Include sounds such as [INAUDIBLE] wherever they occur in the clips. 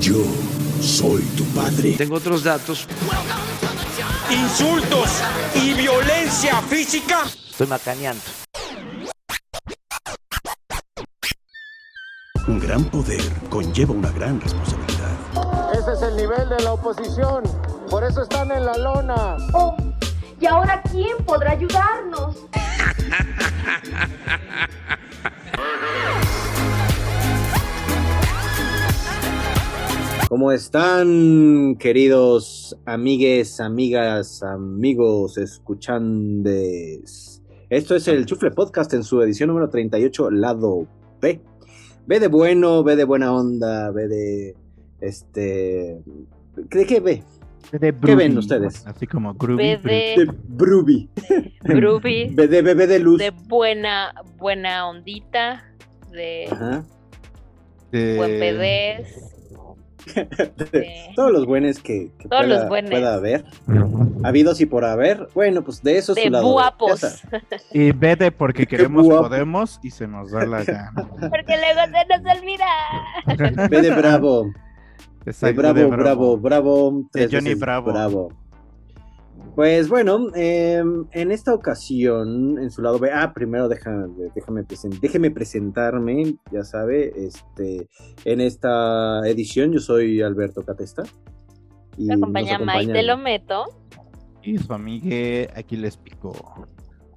Yo soy tu padre. Tengo otros datos. Insultos y violencia física. Estoy macaneando. Un gran poder conlleva una gran responsabilidad. Ese es el nivel de la oposición. Por eso están en la lona. Oh, ¿y ahora quién podrá ayudarnos? [LAUGHS] ¿Cómo están, queridos amigues, amigas, amigos, escuchandes? Esto es el Chufle Podcast en su edición número 38, lado B. B de bueno, B de buena onda, B de. Este. ¿De qué B? De ¿Qué ven ustedes? Así como groovy. B De Bruby. [LAUGHS] groovy, B [LAUGHS] de bebé de luz. de buena, buena ondita, de Ajá. de- buen pedez, [LAUGHS] de- Todos los buenos que, que Todos pueda, los buenos. pueda haber. Habidos y por haber. Bueno, pues de eso es de su lado. B. guapos. Y vete porque queremos, guapo. podemos y se nos da la gana. [LAUGHS] Porque luego se nos olvida. De bravo. De Exacto, bravo, de bravo, bravo. tres Johnny veces Bravo. Pues bueno, em, en esta ocasión, en su lado B, ah, primero déjame, déjame, presen- déjeme presentarme, ya sabe, este, en esta edición yo soy Alberto Catesta. Y Me acompaña nos Maite Lometo. Y su amigue aquí les picó.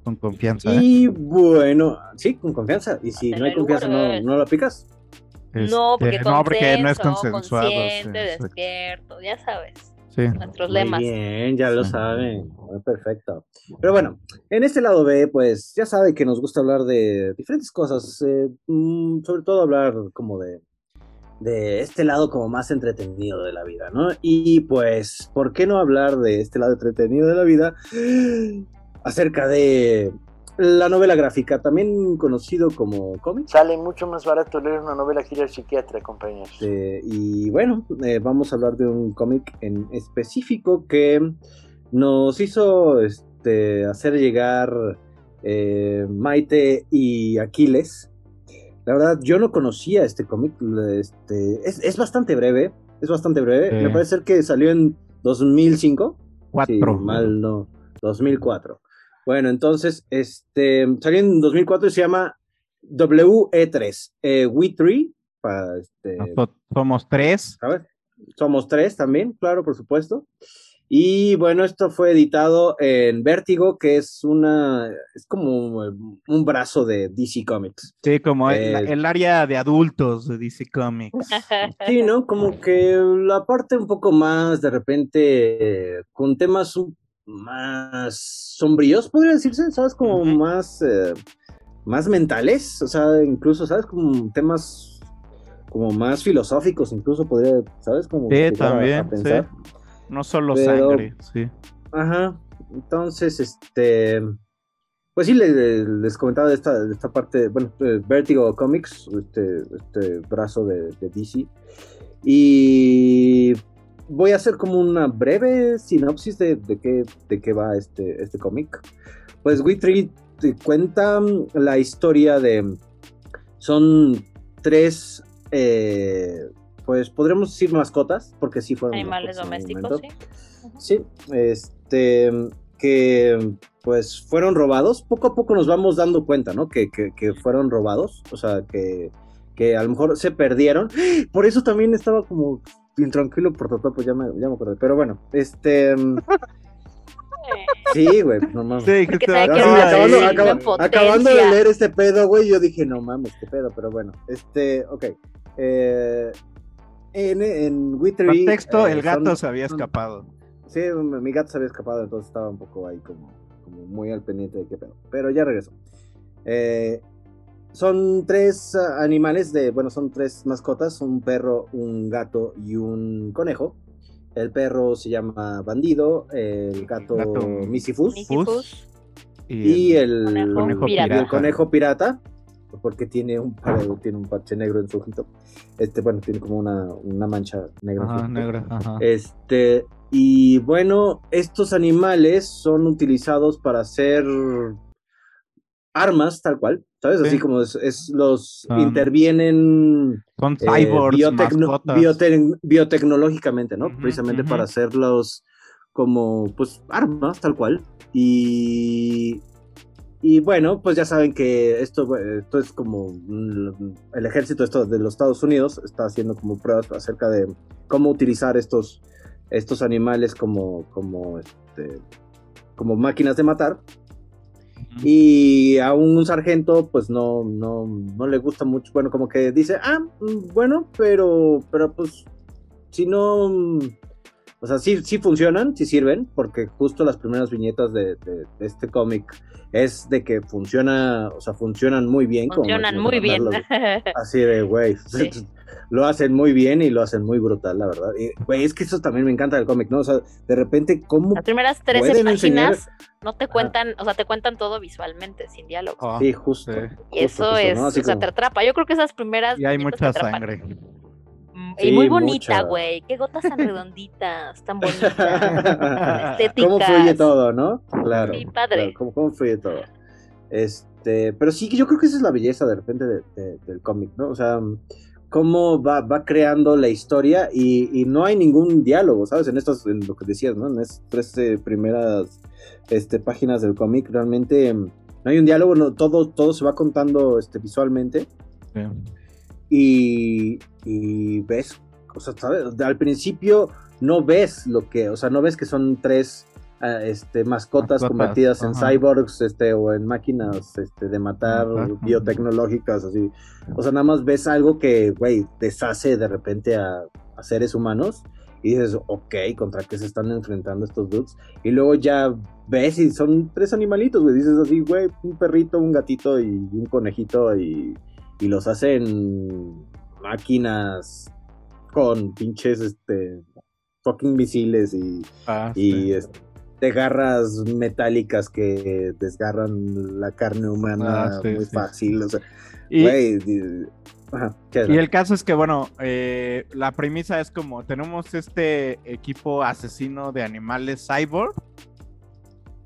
Con confianza. Y bueno, sí, con confianza. Y si no hay confianza, no, no la picas. no, porque Este, no, porque no es consensuado. sí, consciente, sí, despierto, ya sabes, sí. nuestros Muy lemas. bien, ya lo Sí. saben. Muy perfecto. Pero bueno, en este lado B, pues ya sabe que nos gusta hablar de diferentes cosas. eh, mm, sobre todo hablar como de, de este lado como más entretenido de la vida, ¿no? Y pues, ¿por qué no hablar de este lado entretenido de la vida? [GASPS] Acerca de la novela gráfica, también conocido como cómic. Sale mucho más barato leer una novela que ir al psiquiatra, compañeros. Este, y bueno, eh, vamos a hablar de un cómic en específico que nos hizo este, hacer llegar eh, Maite y Aquiles. La verdad, yo no conocía este cómic. Este, es, es bastante breve. Es bastante breve. Sí. Me parece ser que salió en 2005. Cuatro. Mal no. 2004. Bueno, entonces, este, salió en 2004 y se llama WE3. Eh, We 3. Para, este, Nosotros somos tres. ¿sabes? Somos tres también, claro, por supuesto. Y bueno, esto fue editado en Vértigo, que es una, es como un brazo de DC Comics. Sí, como el, Eh, el área de adultos de DC Comics. [LAUGHS] Sí, ¿no? Como que la parte un poco más, de repente, eh, con temas un- más sombríos, podría decirse, ¿sabes? Como más, eh, más mentales, o sea, incluso, ¿sabes? Como temas como más filosóficos, incluso podría, ¿sabes? Como Sí, también, sí. pensar. No solo Pero- sangre, sí. Ajá, entonces, este, pues sí, le- le- les, comentaba de esta, de esta parte, bueno, eh, Vertigo Comics, este, este brazo de, de DC, y voy a hacer como una breve sinopsis de, de qué, de qué va este, este cómic. Pues Witry te cuenta la historia de, son tres, eh, pues podremos decir mascotas, porque sí fueron Animales domésticos, sí. Sí, este, que pues fueron robados. Poco a poco nos vamos dando cuenta, ¿no? Que, que, que fueron robados, o sea, que, que a lo mejor se perdieron. Por eso también estaba como intranquilo por todo, pues ya me, ya me acordé. Pero bueno, este... [LAUGHS] Sí, güey, no mames. Sí, Porque te va que acabando, signo acaba- de acabando de leer este pedo, güey, yo dije, no mames, qué pedo, pero bueno, este, ok. Eh, en, en Witchery, Contexto, eh, el gato son- se había escapado. Sí, mi gato se había escapado, entonces estaba un poco ahí como, como muy al pendiente de qué pedo. Pero ya regresó. Eh, son tres ah, animales de, bueno, son tres mascotas, un perro, un gato y un conejo. El perro se llama Bandido, el gato, Gato Misifus Misifus. y el Conejo conejo pirata. y el conejo pirata, porque tiene un par- tiene un parche negro en su ojito. Este, bueno, tiene como una, una mancha negra. Ajá, negra. Ajá. Este, y bueno, estos animales son utilizados para hacer armas tal cual, ¿sabes? Así Sí. como es, es los intervienen Son eh, cyborgs, biotecno- biotecnológicamente, ¿no? Precisamente para hacerlos como, pues, armas, tal cual. Y, y bueno, pues ya saben que esto, eh, esto es como el ejército esto de los Estados Unidos está haciendo como pruebas acerca de cómo utilizar estos, estos animales como, como, este, como máquinas de matar. Y a un, sargento, pues no, no, no le gusta mucho. Bueno, como que dice, ah, mm, bueno, pero, pero pues, si no. mm, O sea, sí, sí funcionan, sí sirven, porque justo las primeras viñetas de, de- de este cómic es de que funciona, o sea, funcionan muy bien. como Funcionan máquinas muy bien. [LAUGHS] Así de, güey. Sí. [LAUGHS] Lo hacen muy bien y lo hacen muy brutal, la verdad. Y, güey, es que eso también me encanta del cómic, ¿no? O sea, de repente, ¿cómo Las primeras 13 Pueden enseñar- páginas no te cuentan, o sea, te cuentan todo visualmente, sin diálogo. Ah, Sí, justo. sí. y eso justo, es, ¿no? O sea, como- te atrapa. Yo creo que esas primeras. Y hay mucha sangre. Mm, Sí, y muy bonita, güey. Qué gotas tan redonditas, tan bonitas. [LAUGHS] estéticas. ¿Cómo fluye todo, no? Claro. Sí, padre. claro, ¿cómo, cómo fluye todo? Este, pero sí, yo creo que esa es la belleza de repente de- de- del cómic, ¿no? O sea, cómo va, va creando la historia y, y no hay ningún diálogo, ¿sabes? En estas, en lo que decías, ¿no? En estas tres eh, primeras este, páginas del cómic, realmente mm, no hay un diálogo, no, todo, todo se va contando este, visualmente y, y ves, o sea, ¿sabes? Al principio no ves lo que, o sea, no ves que son tres este, mascotas, Mascotas, convertidas en cyborgs este, o en máquinas este, de matar Ajá. biotecnológicas, así. O sea, nada más ves algo que, güey, deshace de repente a, a seres humanos y dices, ok, ¿contra qué se están enfrentando estos dudes? Y luego ya ves y son tres animalitos, güey, dices así, güey, un perrito, un gatito y un conejito y, y los hacen máquinas con pinches, este, fucking misiles y, Ah, y sí. este, garras metálicas que desgarran la carne humana Ah, sí, muy sí, fácil, y el caso es que, bueno, eh, la premisa es como tenemos este equipo asesino de animales cyborg,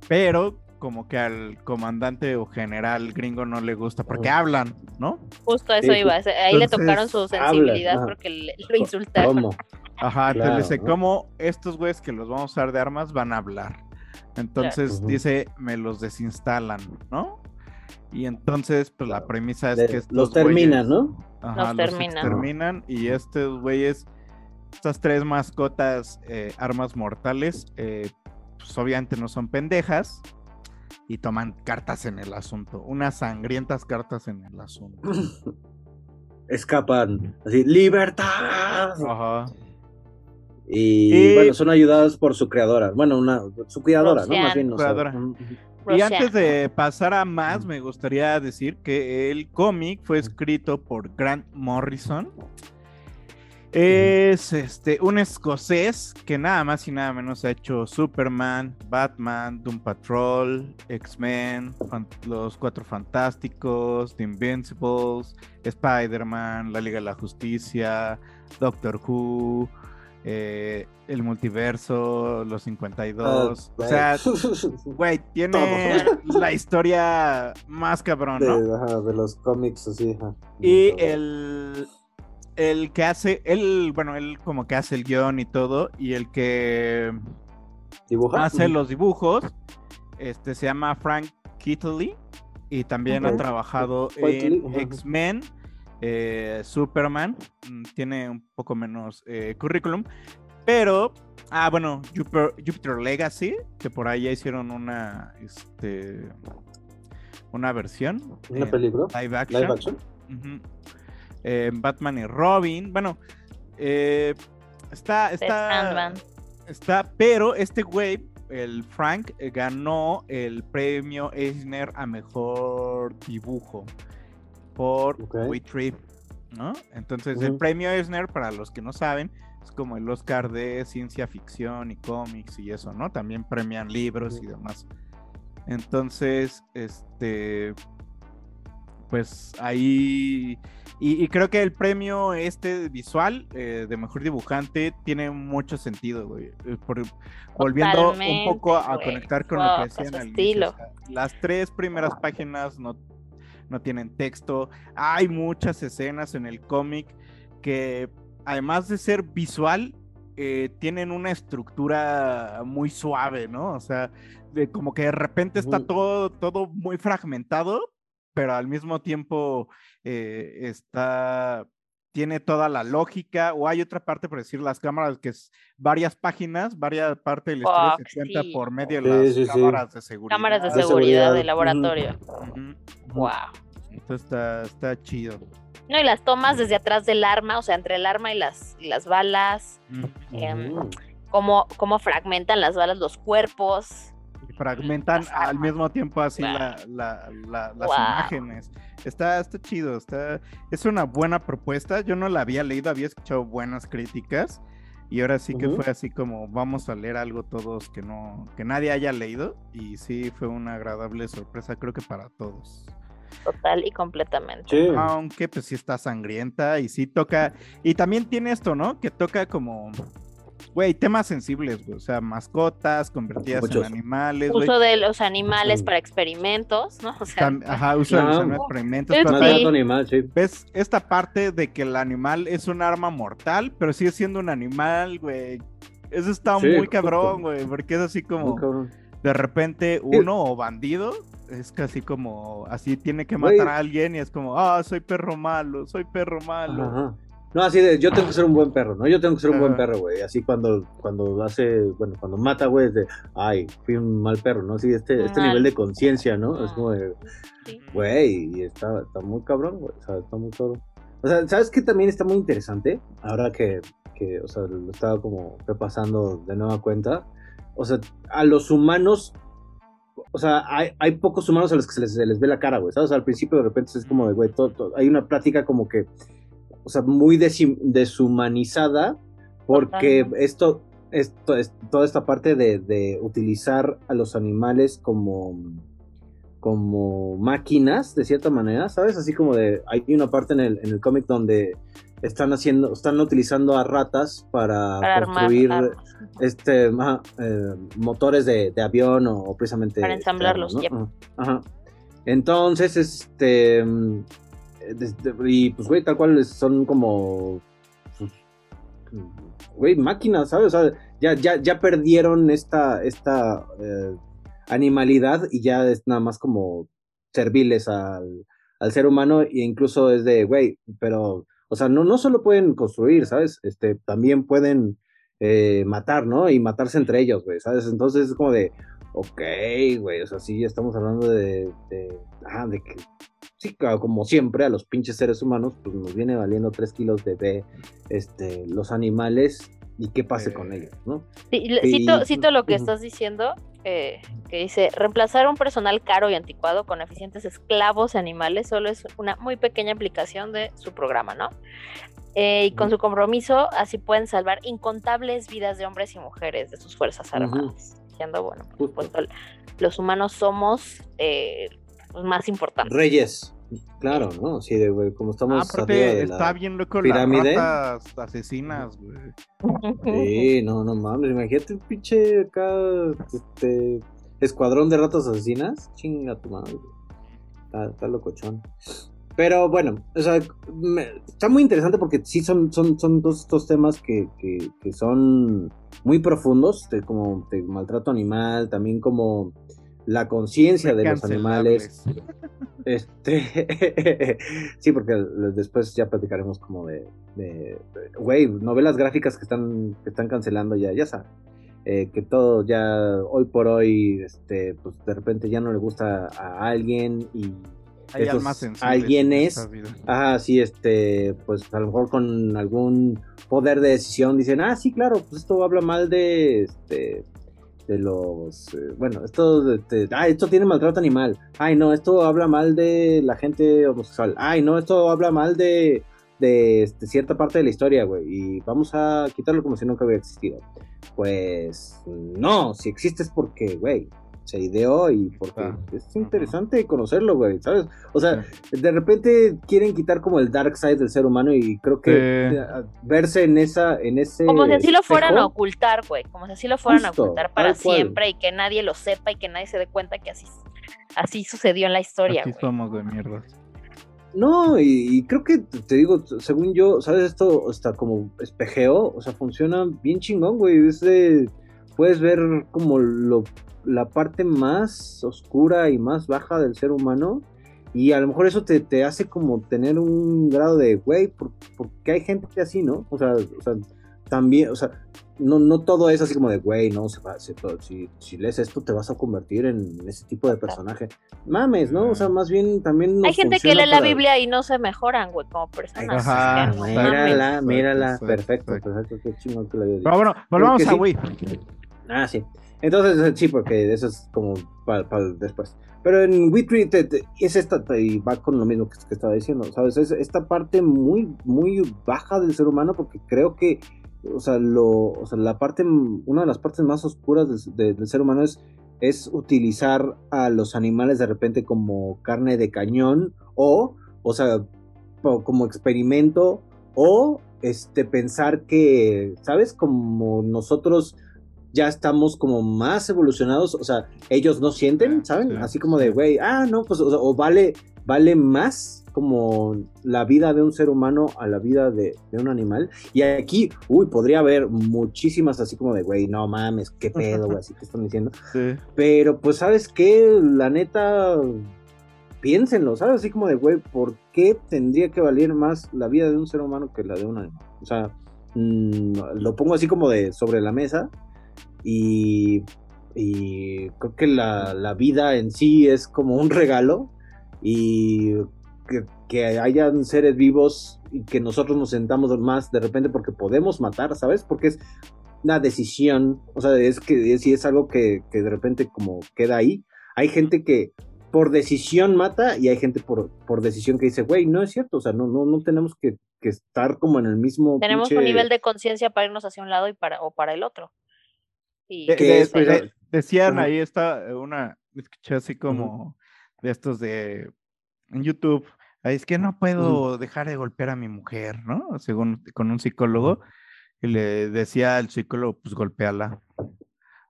pero como que al comandante o general gringo no le gusta porque hablan, ¿no? Justo a eso Sí, iba. Ahí le tocaron su sensibilidad porque le- lo insultaron. ¿Cómo? Ajá, Claro, entonces dice, ¿no? ¿cómo estos güeyes que los vamos a usar de armas van a hablar? Entonces dice, me los desinstalan, ¿no? Y entonces, pues la premisa es De- que estos los terminan, güeyes- ¿no? Ajá, Los los terminan. exterminan y estos güeyes, estas tres mascotas, eh, armas mortales, eh, pues obviamente no son pendejas y toman cartas en el asunto, unas sangrientas cartas en el asunto. [LAUGHS] Escapan, así, ¡libertad! Ajá. Y, Y- bueno, son ayudados por su creadora, bueno, una, su criadora, ¿no? Más bien, o sea, Creadora. ujú. Y antes de pasar a más, me gustaría decir que el cómic fue escrito por Grant Morrison. Es este un escocés que nada más y nada menos ha hecho Superman, Batman, Doom Patrol, X-Men, Los Cuatro Fantásticos, The Invincibles, Spider-Man, La Liga de la Justicia, Doctor Who, eh, El Multiverso, Los 52. Ah, o sea, güey. [LAUGHS] Tiene la historia más cabrón, de, ¿no? ajá, de los cómics así. ajá. Y el, el que hace, él, bueno, él como que hace el guion y todo, y el que dibuja hace los dibujos, este se llama Frank Kittley, y también ha trabajado en. X-Men, eh, Superman, mm, tiene un poco menos eh, currículum, pero, ah, bueno, Jupiter, Jupiter Legacy, que por ahí ya hicieron una, este, una versión. una película Live action. live action. Eh, Batman y Robin. Bueno, eh, está, está, está, pero este güey, el Frank, eh, ganó el premio Eisner a mejor dibujo por. We Trip, ¿no? Entonces, el premio Eisner, para los que no saben, es como el Oscar de ciencia ficción y cómics y eso, ¿no? También premian libros y demás. Entonces, este, pues ahí y, y creo que el premio este visual eh, de mejor dibujante tiene mucho sentido, güey. eh, por- volviendo un poco a güey. conectar con Wow, lo que decían su al estilo. o sea, las tres primeras páginas no, no tienen texto. Hay muchas escenas en el cómic que, además de ser visual, eh, tienen una estructura muy suave, ¿no? O sea, de como que de repente está todo, todo muy fragmentado, pero al mismo tiempo eh, está, tiene toda la lógica, o hay otra parte, por decir, las cámaras, que es varias páginas, varias partes de la historia Fuck, se cuenta sí. por medio de las sí, sí. cámaras de seguridad. Cámaras de De seguridad de laboratorio. Wow. Entonces está, está chido. No, y las tomas desde atrás del arma, o sea, entre el arma y las, y las balas, em, cómo, cómo fragmentan las balas los cuerpos. Y fragmentan al mismo tiempo así Wow. la- la- la- las Wow. imágenes. Está, está chido, está, es una buena propuesta. Yo no la había leído, había escuchado buenas críticas. Y ahora sí que fue así como vamos a leer algo todos que no, que nadie haya leído. Y sí fue una agradable sorpresa, creo que para todos. Total y completamente. Sí. Aunque pues sí está sangrienta y sí toca. Y también tiene esto, ¿no? Que toca como. Güey, temas sensibles, güey. O sea, mascotas convertidas Muchos. en animales. Uso de los animales Sí. para experimentos, ¿no? O sea, Tam- Ajá, uso de los Ah. experimentos. Sí, pero sí. animal, sí. ves esta parte de que el animal es un arma mortal, pero sigue siendo un animal, güey. Eso está Sí, muy cabrón, güey, porque es así como de repente uno o bandido es casi como así tiene que matar a alguien y es como, ah, soy perro malo, soy perro malo. Ajá. No, así de, yo tengo que ser un buen perro, ¿no? Yo tengo que ser un buen perro, güey. Así cuando, cuando hace, bueno, cuando mata, güey, es de, ay, fui un mal perro, ¿no? Sí, este, este nivel de conciencia, ¿no? Es como de, sí. güey, y está, está muy cabrón, güey. O sea, está muy cabrón. O sea, ¿sabes qué también está muy interesante? Ahora que, que o sea, lo estaba como repasando de nueva cuenta. O sea, a los humanos, o sea, hay, hay pocos humanos a los que se les, se les ve la cara, güey. ¿Sabes? al principio de repente es como de, güey, todo- todo- hay una plática como que, o sea, muy deshum- deshumanizada, porque Totalmente. esto, esto es toda esta parte de, de utilizar a los animales como como máquinas de cierta manera, ¿sabes? Así como de hay una parte en el, en el cómic donde están haciendo, están utilizando a ratas para, construir este ajá, eh, motores de, de avión o, precisamente Para ensamblarlos, yep. ¿no? Ajá. Entonces, este mm, y pues güey, tal cual son como pues, güey, máquinas, ¿sabes? O sea, ya, ya, ya perdieron esta, esta eh, animalidad y ya es nada más como serviles al, al ser humano e incluso es de, güey, pero, o sea, no, no solo pueden construir, ¿sabes? Este, también pueden eh, matar, ¿no? Y matarse entre ellos, güey, ¿sabes? Entonces es como de, ok, güey, o sea, sí, estamos hablando de, de, ah, de que, sí, claro, como siempre, a los pinches seres humanos, pues nos viene valiendo tres kilos de, de este, los animales y qué pase con Eh. ellos, ¿no? Sí, le- Y- cito, cito lo que estás diciendo, eh, que dice, reemplazar un personal caro y anticuado con eficientes esclavos animales solo es una muy pequeña aplicación de su programa, ¿no? Eh, y con su compromiso, así pueden salvar incontables vidas de hombres y mujeres de sus fuerzas armadas. Diciendo, bueno, por supuesto, los humanos somos eh, los más importantes. Reyes, claro, ¿no? Sí, de, güey, como Ah, estamos arriba aparte de está la... bien loco pirámide. las ratas asesinas, güey. Sí, no, no mames, imagínate un pinche acá, este, escuadrón de ratas asesinas, chinga tu madre, está locochón. Pero bueno, o sea, me- está muy interesante porque sí son, son, son todos estos temas que, que, que son muy profundos, de como de maltrato animal, también como la conciencia de los animales. Este, [LAUGHS] sí, porque después ya platicaremos como de, güey, novelas gráficas que están, que están cancelando ya, ya sabes. eh, que todo ya hoy por hoy, este, pues de repente ya no le gusta a alguien y Hay esos almas alguienes, ah, sí, este, pues a lo mejor con algún poder de decisión dicen, ah, sí, claro, pues esto habla mal de, este, de los, eh, bueno, esto, de- de- ah, esto tiene maltrato animal, ay, no, esto habla mal de la gente homosexual, ay, no, esto habla mal de, de este, cierta parte de la historia, güey, y vamos a quitarlo como si nunca hubiera existido. Pues no, si existe es porque, güey, se ideó y porque Ah, es interesante conocerlo, güey, ¿sabes? O sea, de repente quieren quitar como el dark side del ser humano y creo que eh, verse en esa, en ese Como si así lo fueran a ocultar, güey. Como si así lo fueran Justo, a ocultar para siempre y que nadie lo sepa y que nadie se dé cuenta que así, así sucedió en la historia, Así güey. somos de mierda. No, y, y creo que te digo, según yo, ¿sabes? Esto está como espejeo, o sea, funciona bien chingón, güey. Es de- puedes ver como lo, la parte más oscura y más baja del ser humano. Y a lo mejor eso te, te hace como tener un grado de, güey, ¿por, porque hay gente así, no? O sea, o sea también, o sea, no, no todo es así como de, güey, no, se va, se- si, si lees esto te vas a convertir en ese tipo de personaje. Mames, ¿no? O sea, más bien también... Hay gente que lee la para- Biblia y no se mejoran, güey, como personas. Ajá. Mírala, mírala, perfecto, exacto. perfecto, qué chingón que lo había dicho. Pero bueno, volvamos a sí. Wii. Ah, sí. Entonces, eh, sí, porque eso es como para después. Pero en Witry es esta, y va con lo mismo que, estaba diciendo, ¿sabes? Es esta parte muy, muy baja del ser humano, porque creo que, o sea, lo, o sea, la parte, una de las partes más oscuras del, de- del ser humano es, es utilizar a los animales de repente como carne de cañón, o, o sea, como experimento, o este, pensar que, ¿sabes? Como nosotros ya estamos como más evolucionados, o sea, ellos no sienten, ¿saben? sí, Así como de, güey, ah, no, pues, o, vale, vale más como la vida de un ser humano a la vida de, de un animal. Y aquí, uy, podría haber muchísimas así como de, güey, no mames, qué pedo, güey, así que están diciendo. [LAUGHS] Sí. Pero pues, ¿sabes qué? La neta, piénsenlo, ¿sabes? Así como de, güey, ¿por qué tendría que valer más la vida de un ser humano que la de un animal? O sea, mm, lo pongo así como de sobre la mesa y, y creo que la, la vida en sí es como un regalo y que, que hayan seres vivos y que nosotros nos sentamos más de repente porque podemos matar, ¿sabes? Porque es una decisión, o sea, es que si es algo que, que de repente como queda ahí. Hay gente que por decisión mata y hay gente por, por decisión que dice, güey, no es cierto, o sea, no, no, no tenemos que, que estar como en el mismo... Tenemos pinche- un nivel de conciencia para irnos hacia un lado y para, o para el otro. Y De- Que de- es, pues, de- decían ahí está una, escuché así como de estos de en YouTube, "Ay, es que no puedo dejar de golpear a mi mujer, ¿no? Según con un psicólogo, y le decía al psicólogo, pues golpéala.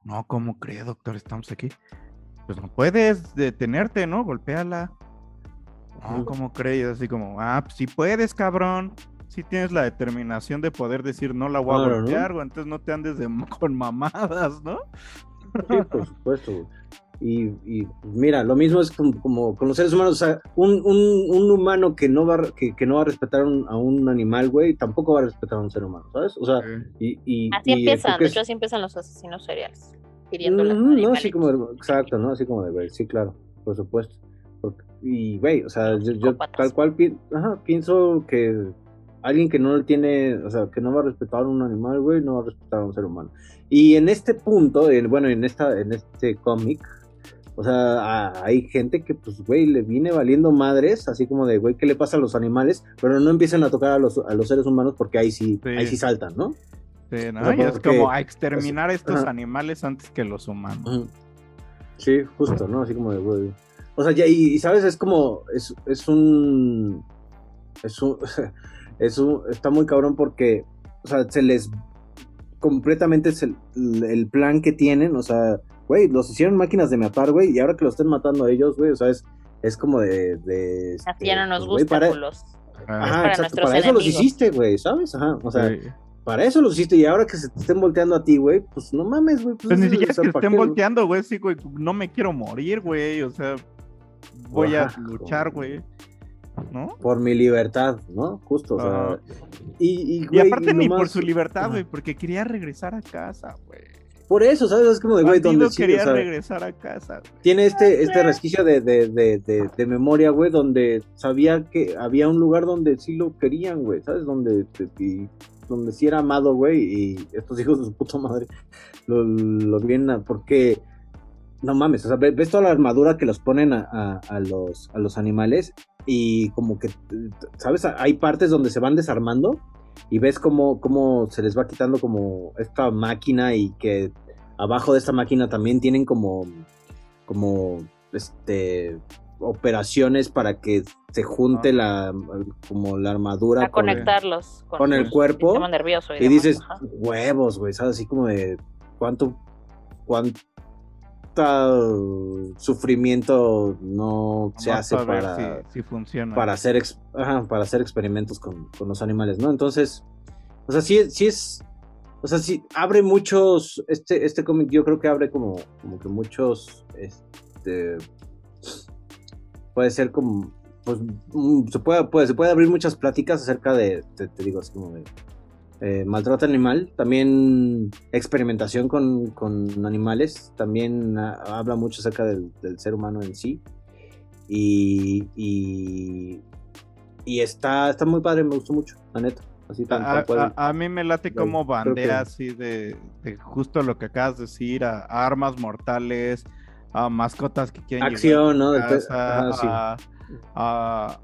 No, ¿cómo cree, doctor? Estamos aquí. Pues no puedes detenerte, ¿no? Golpéala. No. ¿cómo crees? Así como, ah, pues sí puedes, cabrón. Si tienes la determinación de poder decir no la voy a Claro, ¿no? golpear, güey, entonces no te andes de- [LAUGHS] con mamadas, ¿no? Sí, por supuesto. güey. Y, y, mira, lo mismo es como, como con los seres humanos. O sea, un, un, un humano que no va, a- que, que no va a respetar un- a un animal, güey, tampoco va a respetar a un ser humano, ¿sabes? O sea, y, y, así y empiezan, de hecho así empiezan los asesinos seriales, los Ujú, no, así como, de- exacto, ¿no? Así como de, güey, sí, claro, por supuesto. Porque- y, güey, o sea, yo, yo tal cual pi- ajá, pienso que alguien que no le tiene, o sea, que no va a respetar a un animal, güey, no va a respetar a un ser humano. Y en este punto, en- bueno, en esta, en este cómic, o sea, a- hay gente que, pues, güey, le viene valiendo madres, así como de, güey, ¿qué le pasa a los animales? Pero no empiezan a tocar a los, a los seres humanos porque ahí sí, Sí. ahí sí saltan, ¿no? Sí, ¿no? O sea, Y es porque- como a exterminar a estos ajá. animales antes que los humanos. Sí, justo, ¿no? Así como de, güey. O sea, ya, y, y, sabes, es como, es, es un, es un, [LAUGHS] es un, está muy cabrón porque, o sea, se les, completamente es el, el plan que tienen, o sea, güey, los hicieron máquinas de matar, güey, y ahora que los estén matando a ellos, güey, o sea, es, es como de, de Así este, ya no nos pues, gusta, para- culos. Ajá. Ajá, para exacto, para eso los hiciste, güey, ¿sabes? Ajá, o sea, Sí. para eso los hiciste, y ahora que se te estén volteando a ti, güey, pues no mames, güey. Pues ni es- siquiera o sea, que ¿para estén qué? volteando, güey. Sí, güey, no me quiero morir, güey. O sea, voy a luchar, güey. ¿No? Por mi libertad, ¿no? Justo, o sea, Ajá. y, y, Y güey, aparte ni por su libertad, güey, porque quería regresar a casa, güey. Por eso, ¿sabes? Es como de, güey, donde quería regresar a casa, güey. tiene este, este resquicio de, de, de, de, memoria, güey, donde sabía que había un lugar donde sí lo querían, güey, ¿sabes? Donde, y- donde sí era amado, güey, y estos hijos de su puta madre lo, lo vienen a, porque, no mames, o sea, ve- ves toda la armadura que los ponen a, a, a los, a los animales y como que, ¿sabes? Hay partes donde se van desarmando y ves cómo, cómo se les va quitando como esta máquina y que abajo de esta máquina también tienen como como este operaciones para que se junte la como la armadura A con, conectarlos con el cuerpo, nervioso. Y, dices ajá. huevos, güey, ¿sabes? Así como de cuánto sufrimiento no se hace para si, si funciona. para hacer ex- ajá, para hacer experimentos con, con los animales, ¿no? Entonces, o sea, sí, sí es, o sea, sí abre muchos, este, este cómic yo creo que abre como, como que muchos, este, puede ser como, pues, mm, se puede, puede, se puede abrir muchas pláticas acerca de, te, te digo, así como de eh, maltrato animal, también experimentación con, con animales, también habla mucho acerca del, del ser humano en sí. Y, y, y está, está muy padre, me gustó mucho, la neta. Así tal, A, mí me late como que- bandea así de, de justo lo que acabas de decir, a, armas mortales, a mascotas que quieren Acción, ¿no? llegar a De- casa, ajá, sí. a- a-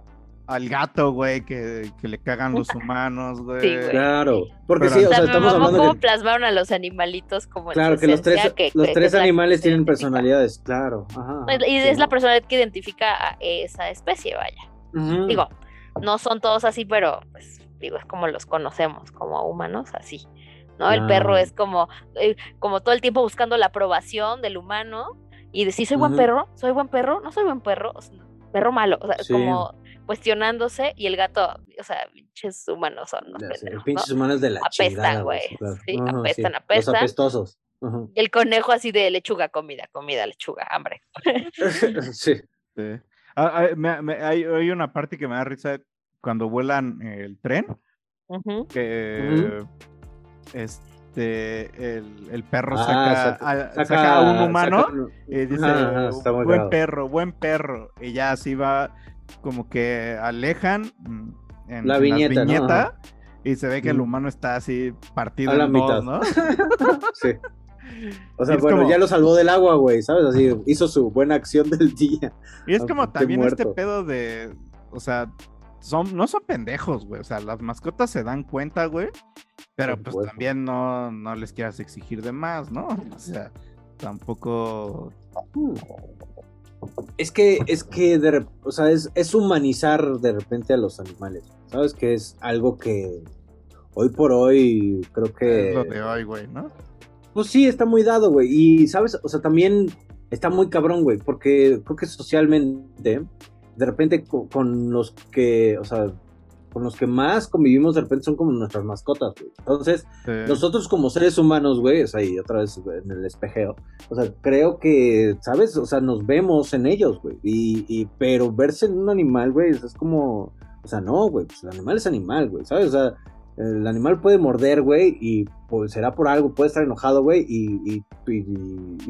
al gato, güey, que, que le cagan los [LAUGHS] humanos, güey. Sí, güey. Claro, porque Pero- sí, o sea, estamos hablando cómo que, plasmaron a los animalitos como en claro, su que los tres, que- los que tres que animales tienen identifica. personalidades, claro. Ajá, Y sí, es la personalidad que identifica a esa especie, vaya. Digo, no son todos así, pero pues digo, es como los conocemos como humanos, así. ¿No? El perro es como, eh, como todo el tiempo buscando la aprobación del humano y decir, soy buen perro, soy buen perro, no soy buen perro, perro malo, o sea, Sí. como cuestionándose y el gato, o sea, pinches humanos son sé, pendejos, ¿no? pinches humanos de la Apestan, chingada, güey. sí, claro. Sí, Ajá, apestan, Los apestan. apestosos. Y el conejo así de lechuga, comida, comida, lechuga, hambre. [LAUGHS] sí. Sí. Ah, ah, me- me- hay, hay una parte que me da risa cuando vuelan el tren, que este el, el perro Ah, saca, saca- a, saca- saca a un humano saca y dice buen perro, buen perro. Y ya así va como que alejan mm, en La en viñeta, y se ve que el Ujú. humano está así partido A la en dos, mitad. ¿no? [LAUGHS] Sí. O sea, bueno, como- ya lo salvó del agua, güey, ¿sabes? Así hizo su buena acción del día. Y es como también este pedo de, o sea, son, no son pendejos, güey. O sea, las mascotas se dan cuenta, güey. Pero pues también no, no les quieras exigir de más, ¿no? [LAUGHS] O sea, tampoco. Es que, es que, de o sea, es, es humanizar de repente a los animales. ¿Sabes? Que es algo que hoy por hoy creo que... Es lo de hoy, güey, ¿no? Pues sí, está muy dado, güey. Y, ¿sabes? O sea, también está muy cabrón, güey, porque creo que socialmente, de repente co- con, los que, o sea, con los que más convivimos, de repente son como nuestras mascotas, güey. Entonces, Sí. nosotros como seres humanos, güey, sea, y otra vez en el espejeo, o sea, creo que, ¿sabes? O sea, nos vemos en ellos, güey. Y, y, pero verse en un animal, güey, es y o sea, no, güey, pues el animal es animal, güey, ¿sabes? O sea, el animal puede morder, güey, y pues será por algo, puede estar enojado, güey, y, y, y,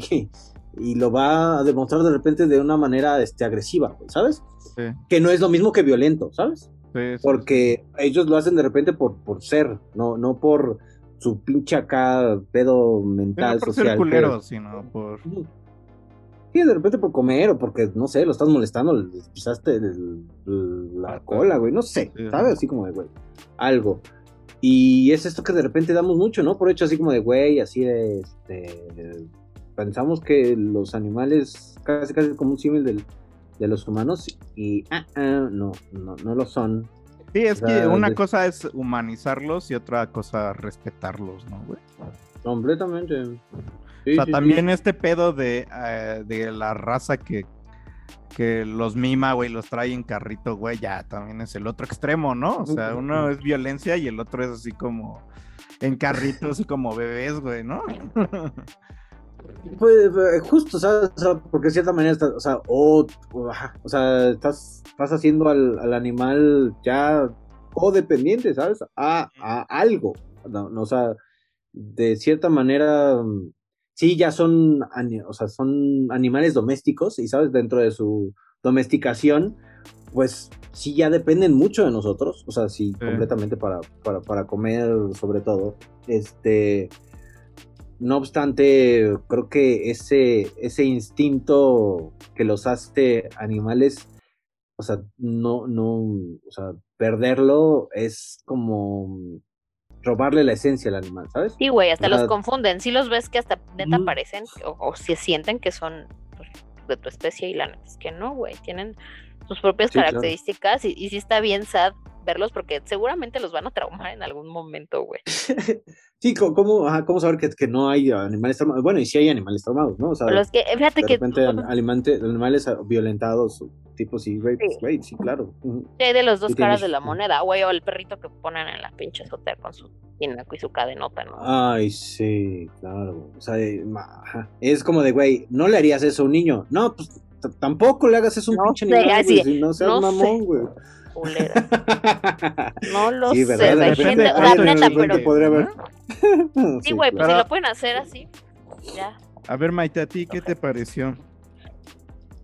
y- [LAUGHS] y lo va a demostrar de repente de una manera este, agresiva, güey, ¿sabes? Sí, Que no es lo mismo que violento, ¿sabes? Sí, sí, Porque ellos lo hacen de repente por, por ser, no, no por su pinche acá pedo mental, no por social. ser culeros, sino por. Sí, de repente por comer o porque, no sé, lo estás molestando, le pisaste el- el- la Ah, cola, güey, no sé, Sí, ¿sabes? Así como de, güey, algo. Y es esto que de repente damos mucho, ¿no? Por hecho, así como de, güey, así de, este, pensamos que los animales, casi casi como un símil del- de los humanos, y, ah, ah, no, no, no lo son. Sí, es O que una de- cosa es humanizarlos y otra cosa respetarlos, ¿no, güey? Completamente. O sea, sí, sí. también este pedo de, eh, de la raza que, que los mima, güey, los trae en carrito, güey, ya también es el otro extremo, ¿no? O sea, uno es violencia y el otro es así como en carrito, así como bebés, güey, ¿no? [LAUGHS] Pues, eh, justo, ¿sabes? O sea, porque de cierta manera, estás, o sea, o, o, sea, estás, estás haciendo al, al animal ya codependiente, ¿sabes? A, a algo. No, no, o sea, de cierta manera, sí, ya son, o sea, son animales domésticos y, ¿sabes? Dentro de su domesticación, pues sí, ya dependen mucho de nosotros, o sea, sí, Sí. completamente para, para, para comer, sobre todo. Este. No obstante, creo que ese, ese instinto que los hace animales, o sea, no, no, o sea, perderlo es como robarle la esencia al animal, ¿sabes? Sí, güey, hasta los confunden. Sí los ves que hasta neta parecen o, o se sienten que son pues, de tu especie y la neta es que no, güey, tienen sus propias Sí, claro. características y, y sí está bien sad verlos porque seguramente los van a traumar en algún momento, güey. [LAUGHS] Sí, ¿cómo, ajá, cómo saber que, que no hay animales traumados? Bueno, y sí hay animales traumados, ¿no? O sea, Los que, fíjate de repente animales ah, violentados, tipo sí, rape, Sí. sí, claro. Sí, hay de los dos Sí, caras tienes- de la moneda, güey, o el perrito que ponen en la pinche azotea con su tinaco y su cadenota, ¿no? Ay, sí, claro. O sea, eh, es como de, güey, no le harías eso a un niño. No, pues tampoco le hagas eso a un No pinche sé, animal, así güey, si no seas no mamón, güey. Culera. [LAUGHS] No lo Sí, sé, hay gente, o sea, ¿cuánto neta, pero... podría haber. [LAUGHS] Sí, güey, pues si lo pueden hacer así, ya. A ver, Maite, ¿a ti qué te pareció?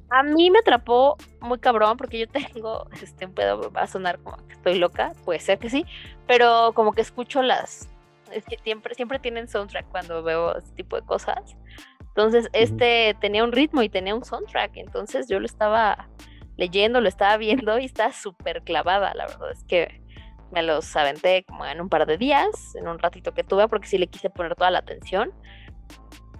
A mí me atrapó muy cabrón porque yo [LAUGHS] tengo, este, un pedo, va a sonar como que estoy loca, puede ser que sí, pero como que escucho las, es que siempre, siempre tienen soundtrack cuando veo este tipo de cosas. Entonces, este tenía un ritmo y tenía un soundtrack, entonces yo lo estaba leyendo, lo estaba viendo y estaba súper clavada, la verdad es que me los aventé como en un par de días, en un ratito que tuve, porque sí le quise poner toda la atención.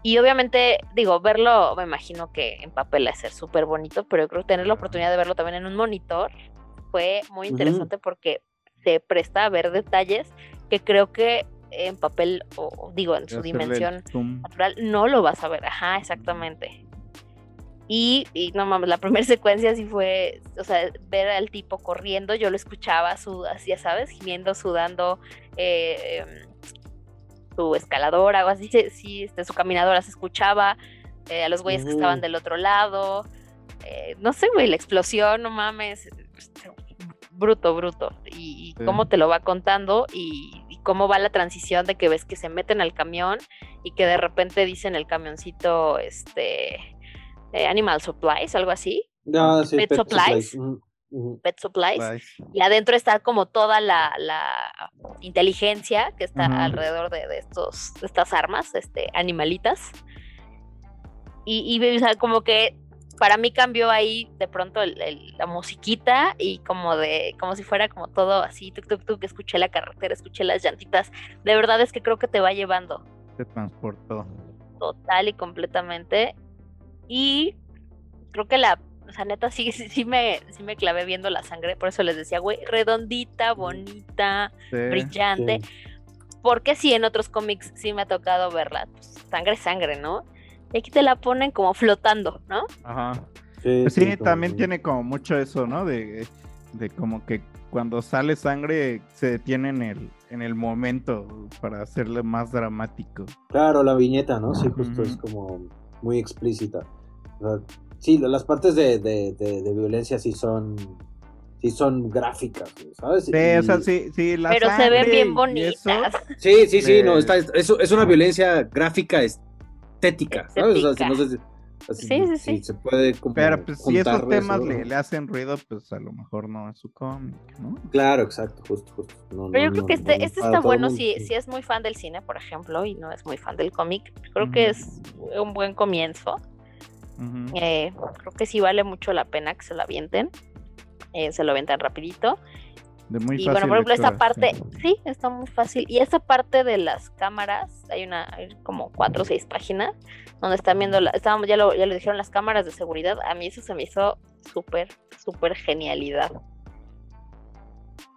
Y obviamente, digo, verlo, me imagino que en papel va a ser súper bonito, pero yo creo que tener la oportunidad de verlo también en un monitor fue muy interesante porque se presta a ver detalles que creo que en papel, o digo, en su dimensión natural, no lo vas a ver. Ajá, exactamente. Y, y no mames, la primera [LAUGHS] secuencia sí fue, o sea, ver al tipo corriendo, yo lo escuchaba, así, ya sabes, gimiendo, sudando, eh, em, su escaladora o así, sí, este, su caminadora se escuchaba, eh, a los güeyes que estaban del otro lado, eh, no sé, güey, la explosión, no mames, bruto, bruto, y, y Sí. cómo te lo va contando y, y cómo va la transición de que ves que se meten al camión y que de repente dicen el camioncito, este, eh, Animal Supplies, algo así, Ah, sí, Pet pet supplies. Pet Supplies, y adentro está como toda la, la inteligencia que está alrededor de, de estos, de estas armas, este, animalitas. Y, y, o sea, como que para mí cambió ahí de pronto el- el- la musiquita y como de, como si fuera como todo así, tuk, tuk, tuk, escuché la carretera, escuché las llantitas. De verdad es que creo que te va llevando Te transportó. total y completamente. Y creo que la, o sea, neta, sí, [LAUGHS] sí, sí me, sí me clavé viendo la sangre, por eso les decía, güey, redondita, bonita, Sí. brillante. Porque sí, en otros cómics sí me ha tocado verla, pues, sangre, sangre, ¿no? Y aquí te la ponen como flotando, ¿no? Ajá. Sí, Pues sí, también tiene como mucho eso, ¿no? De, de como que cuando sale sangre se detiene en el, en el momento para hacerle más dramático. Claro, la viñeta, ¿no? Sí, justo es como muy explícita. O sea, sí, la- las partes de, de, de, de violencia sí son, sí son gráficas, ¿sabes? Sí, o sea, sí, sí, la Pero se ven bien bonitas. Sí, sí, sí, de- no, está, es, es una violencia gráfica estética, ¿sabes? O sea, si no sé si, así- Sí, sí, sí. se puede como Pero pues si esos temas eso, le, le hacen ruido, pues a lo mejor no es su cómic, ¿no? Claro, exacto, justo, justo. No, Pero yo creo no, que este, no, este está bueno si, si es muy fan del cine, por ejemplo, y no es muy fan del cómic. Creo que es un buen comienzo. Eh, creo que sí vale mucho la pena que se lo avienten. Eh, se lo avientan rapidito. De muy y fácil bueno, por ejemplo, esta lectura, parte, sí. sí, está muy fácil. Y esta parte de las cámaras, hay una, hay como cuatro o seis páginas, donde están viendo, la, estábamos, ya lo, ya lo dijeron, las cámaras de seguridad. A mí eso se me hizo súper, súper genialidad.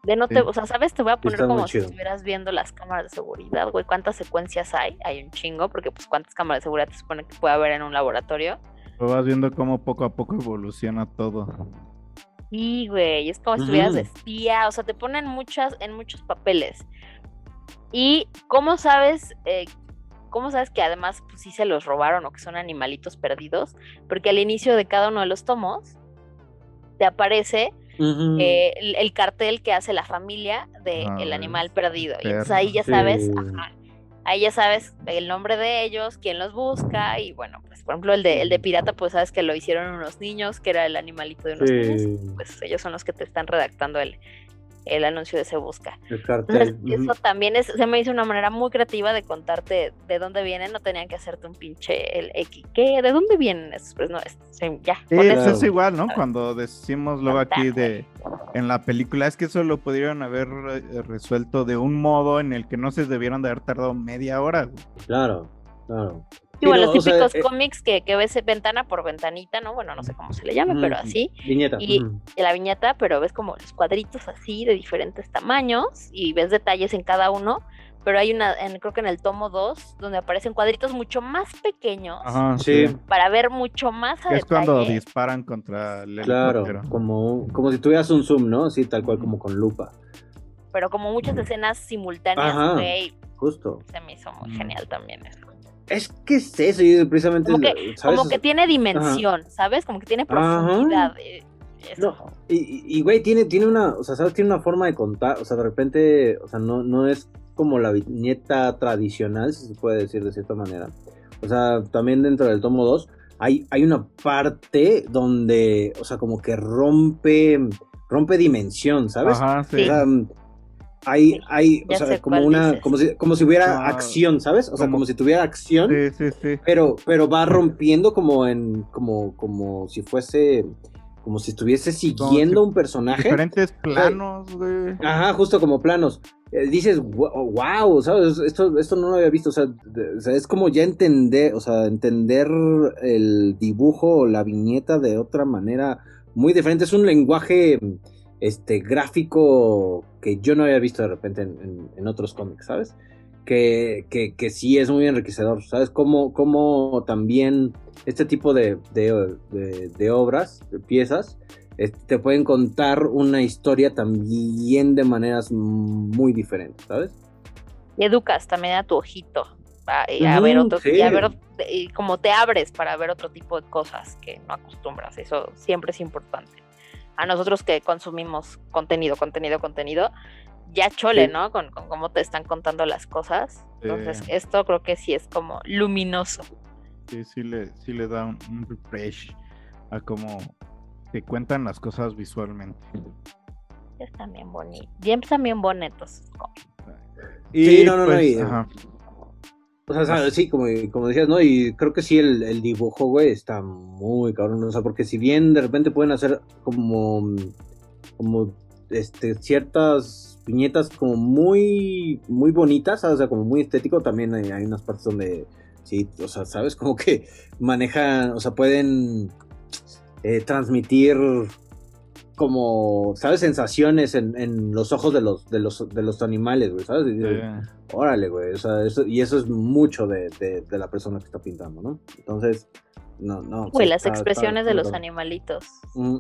De no te, Sí. o sea, ¿sabes? Te voy a poner está como si estuvieras viendo las cámaras de seguridad, güey. ¿Cuántas secuencias hay? Hay un chingo, porque pues cuántas cámaras de seguridad te supone que puede haber en un laboratorio. Lo vas viendo cómo poco a poco evoluciona todo. Sí, güey, es como si estuvieras de espía, o sea, te ponen muchas, en muchos papeles. Y cómo sabes, eh, cómo sabes que además pues sí se los robaron o que son animalitos perdidos, porque al inicio de cada uno de los tomos te aparece eh, el, el cartel que hace la familia del Ah, animal perdido. Y entonces ahí ya sabes, Sí. ajá, ahí ya sabes el nombre de ellos, quién los busca, y bueno, pues por ejemplo el de, el de pirata, pues sabes que lo hicieron unos niños, que era el animalito de unos niños pues ellos son los que te están redactando el, el anuncio de Se Busca. Entonces, eso también es, se me hizo una manera muy creativa de contarte de dónde vienen, no tenían que hacerte un pinche el X. ¿Qué? ¿De dónde vienen esos? Pues no, es, ya. Sí, con pues eso. es igual, ¿no? Cuando decimos luego aquí de en la película, es que eso lo pudieron haber eh, resuelto de un modo en el que no se debieron de haber tardado media hora. güey. Claro, claro. Sí, bueno, no, los o sea, típicos eh, cómics que, que ves ventana por ventanita, ¿no? Bueno, no sé cómo se le llame, pero Ujú. así. Viñeta. Y, y la viñeta, pero ves como los cuadritos así de diferentes tamaños y ves detalles en cada uno. Pero hay una, en, creo que en el tomo 2, donde aparecen cuadritos mucho más pequeños Ajá, Sí, para ver mucho más a Es cuando disparan contra el claro, helicóptero. como, como si tuvieras un zoom, ¿no? Sí, tal cual como con lupa. Pero como muchas escenas simultáneas, Ajá. güey, Justo. se me hizo muy Mm. genial también eso. Es que es eso, y precisamente, Como que-. Como que tiene dimensión, ¿sabes? Como que tiene profundidad. eh. No, y, güey, tiene, tiene una, o sea, ¿sabes? Tiene una forma de contar, o sea, de repente, o sea, no, no es como la viñeta tradicional, si se puede decir de cierta manera. O sea, también dentro del tomo 2 hay, hay una parte donde, o sea, como que rompe, rompe dimensión, ¿sabes? Ajá, O sí. sea, hay, hay, o sea, como una, dices. como si, como si hubiera Ah, acción, ¿sabes? O sea, como- si tuviera acción, Sí, sí, sí. pero, pero va rompiendo como en, como, como si fuese, como si estuviese siguiendo si- un personaje. Diferentes planos, güey. Ajá, justo como planos. Eh, dices, wow, ¿sabes? Esto, esto no lo había visto. O sea, de- o sea, es como ya entender, o sea, entender el dibujo o la viñeta de otra manera muy diferente. Es un lenguaje este, gráfico que yo no había visto de repente en, en- en otros cómics, ¿sabes? Que, que, que sí es muy enriquecedor, ¿sabes? Como, como también este tipo de, de, de- de obras, de piezas, eh, te pueden contar una historia también de maneras muy diferentes, ¿sabes? Y educas también a tu ojito. A, y a ver otro, y a sí. ver, y como te abres para ver otro tipo de cosas que no acostumbras. Eso siempre es importante. A nosotros que consumimos contenido, contenido, contenido, ya chole, Sí. ¿no? Con, con cómo te están contando las cosas. Entonces, esto creo que sí es como luminoso. Sí, sí le, sí le da un, un refresh a cómo te cuentan las cosas visualmente. Están bien bonitos. Bien, están bien bonitos. Sí, no, no, no, y- pues, ajá. O sea, sabes, sí, como, como decías, ¿no? Y creo que sí, el, el dibujo, güey, está muy cabrón. O sea, porque si bien de repente pueden hacer como, como, este, ciertas viñetas como muy, muy bonitas, ¿sabes? o sea, como muy estético, también hay, hay unas partes donde, sí, o sea, ¿sabes? Como que manejan, o sea, pueden eh, transmitir como, ¿sabes? Sensaciones en, en los ojos de los, de los, de los animales, güey, ¿sabes? Sí. Órale, güey. O sea, eso, y eso es mucho de, de- de la persona que está pintando, ¿no? Entonces, no, no. Güey, sí, las está- expresiones está- de los animalitos. Mm,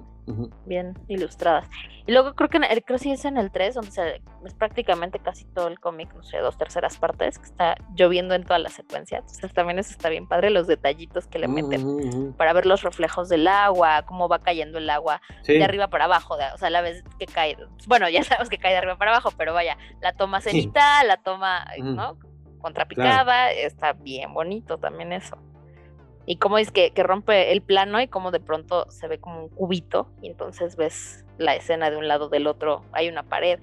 bien ilustradas. Y luego creo que en el- creo que sí es en el 3, donde se, es prácticamente casi todo el cómic, no sé, dos terceras partes, que está lloviendo en toda la secuencia. Entonces también eso está bien padre, los detallitos que le meten Ujú, ujú. para ver los reflejos del agua, cómo va cayendo el agua Sí. de arriba para abajo, de- o sea, la vez que cae, bueno, ya sabemos que cae de arriba para abajo, pero vaya, la toma Sí. cenital, la toma, ¿no? Contrapicada, está bien bonito también eso. Y cómo es que, que rompe el plano y cómo de pronto se ve como un cubito y entonces ves la escena de un lado del otro, hay una pared.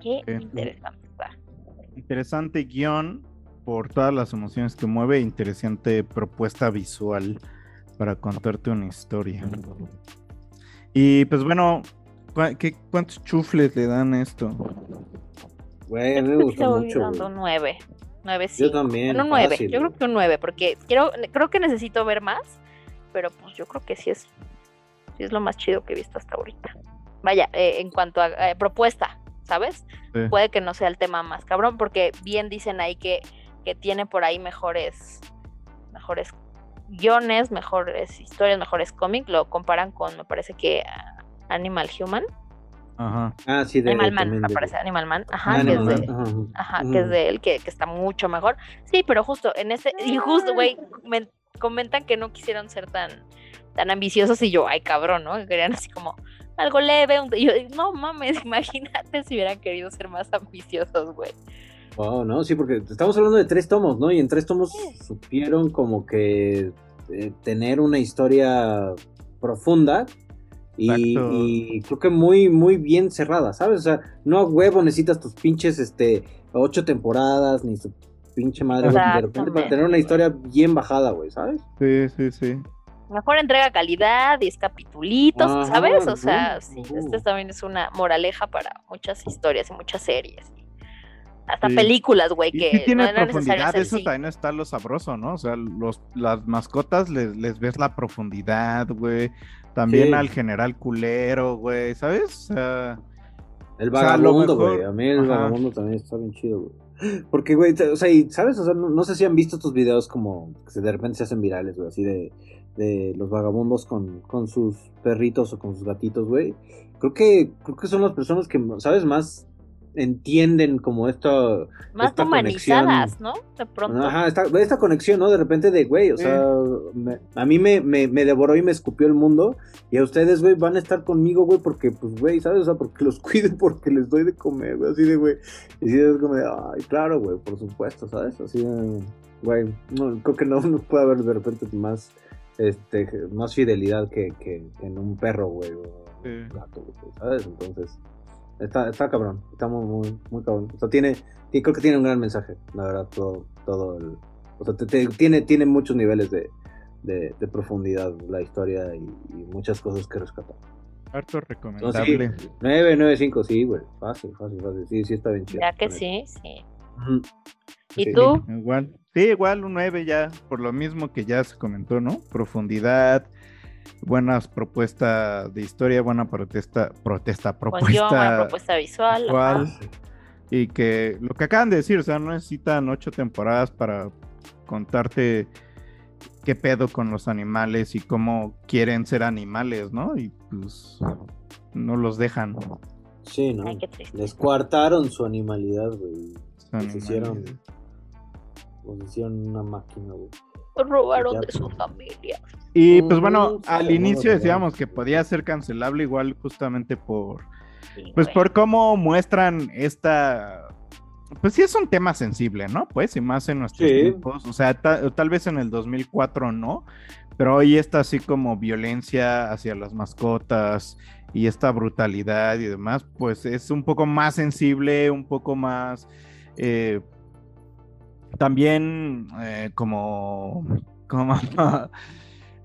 Qué interesante está. Interesante guion por todas las emociones que mueve, interesante propuesta visual para contarte una historia. Y pues bueno, ¿cuá- qué- ¿cuántos chufles le dan esto? Güey, a mí me gustó mucho, nueve. Nueve sí. Yo también. un 9, fácil, yo creo que un 9, porque quiero, creo que necesito ver más, pero pues yo creo que sí es, sí es lo más chido que he visto hasta ahorita. Vaya, eh, en cuanto a eh, propuesta, ¿sabes? Sí. Puede que no sea el tema más cabrón, porque bien dicen ahí que, que tiene por ahí mejores, mejores guiones, mejores historias, mejores cómics, lo comparan con, me parece que Animal Human, Ajá. Ah, sí, de Animal Man, me parece, Animal Man, ajá, Ah, que es de, ajá, ajá. Ajá, Ujú. que es de él, que, que está mucho mejor. Sí, pero justo en ese, y justo, güey, men- comentan que no quisieron ser tan, tan ambiciosos y yo, ay, cabrón, ¿no? Que querían así como algo leve. un- y yo, no mames, [LAUGHS] imagínate si hubieran querido ser más ambiciosos, güey. Wow, no, sí, porque estamos hablando de tres tomos, ¿no? Y en tres tomos supieron como que eh, tener una historia profunda y, creo que muy, muy bien cerrada, ¿sabes? O sea, no a huevo necesitas tus pinches, este, ocho temporadas, ni su pinche madre, güey, de repente para tener una historia bien bajada, güey, ¿sabes? Sí, sí, sí. Mejor entrega calidad, 10 capitulitos, Ajá, ¿sabes? O sea, sí, ujú. este también es una moraleja para muchas historias y muchas series. Hasta Sí. películas, güey, que sí tiene no era profundidad, eso sí. también está lo sabroso, ¿no? O sea, los, las mascotas les, les ves la profundidad, güey. También Sí. al general culero, güey, ¿sabes? O sea, El O sea, a lo vagabundo, güey. A mí el Ajá. vagabundo también está bien chido, güey. Porque, güey, o sea, y, ¿sabes? O sea, no, no sé si han visto estos videos como que se- de repente se hacen virales, güey, así de, de los vagabundos con, con sus perritos o con sus gatitos, güey. Creo que, creo que son las personas que, ¿sabes? Más entienden como esto. Más esta humanizadas, conexión. ¿no? De pronto. Ajá, esta, esta conexión, ¿no? De repente de, güey, o sea, me- a mí me, me, me devoró y me escupió el mundo. Y a ustedes, güey, van a estar conmigo, güey, porque, pues, güey, ¿sabes? O sea, porque los [LAUGHS] cuido, porque les doy de comer, güey, así de, güey. Y sí, es como de, ay, claro, güey, por supuesto, ¿sabes? Así, de, güey, no, creo que no, [LAUGHS] no puede haber de repente más, este, más fidelidad que, que, que en un perro, güey, o Sí. un gato, güey, ¿sabes? Entonces, está, está cabrón, está muy, muy, muy cabrón. O sea, tiene, y creo que tiene un gran mensaje, la verdad, todo, todo el, o sea, te- te- tiene, tiene muchos niveles de, de, de profundidad la historia y, y muchas cosas que rescatar. harto No, sí, recomendable. 9, 9, 5, sí, güey, fácil, fácil, fácil, sí, sí está bien chido. Ya que sí, sí. ¿Y Sí. tú? Igual. Sí, igual un 9 ya, por lo mismo que ya se comentó, ¿no? Profundidad, buenas propuestas de historia, buena protesta, protesta, Con propuesta propuesta visual. y que lo que acaban de decir, o sea, no necesitan ocho temporadas para contarte qué pedo con los animales y cómo quieren ser animales, ¿no? Y pues no los dejan. Sí, ¿no? Ay. Les coartaron su animalidad, güey. Les hicieron, les hicieron una máquina, güey. Robaron de pues. su familia. Y pues bueno, al inicio decíamos que podía ser cancelable igual justamente por pues por cómo muestran esta pues sí es un tema sensible, ¿no? Pues y más en nuestros Sí. tiempos, o sea, ta- tal vez en el 2004 no, pero hoy está así como violencia hacia las mascotas y esta brutalidad y demás, pues es un poco más sensible, un poco más eh, también eh, como como [LAUGHS]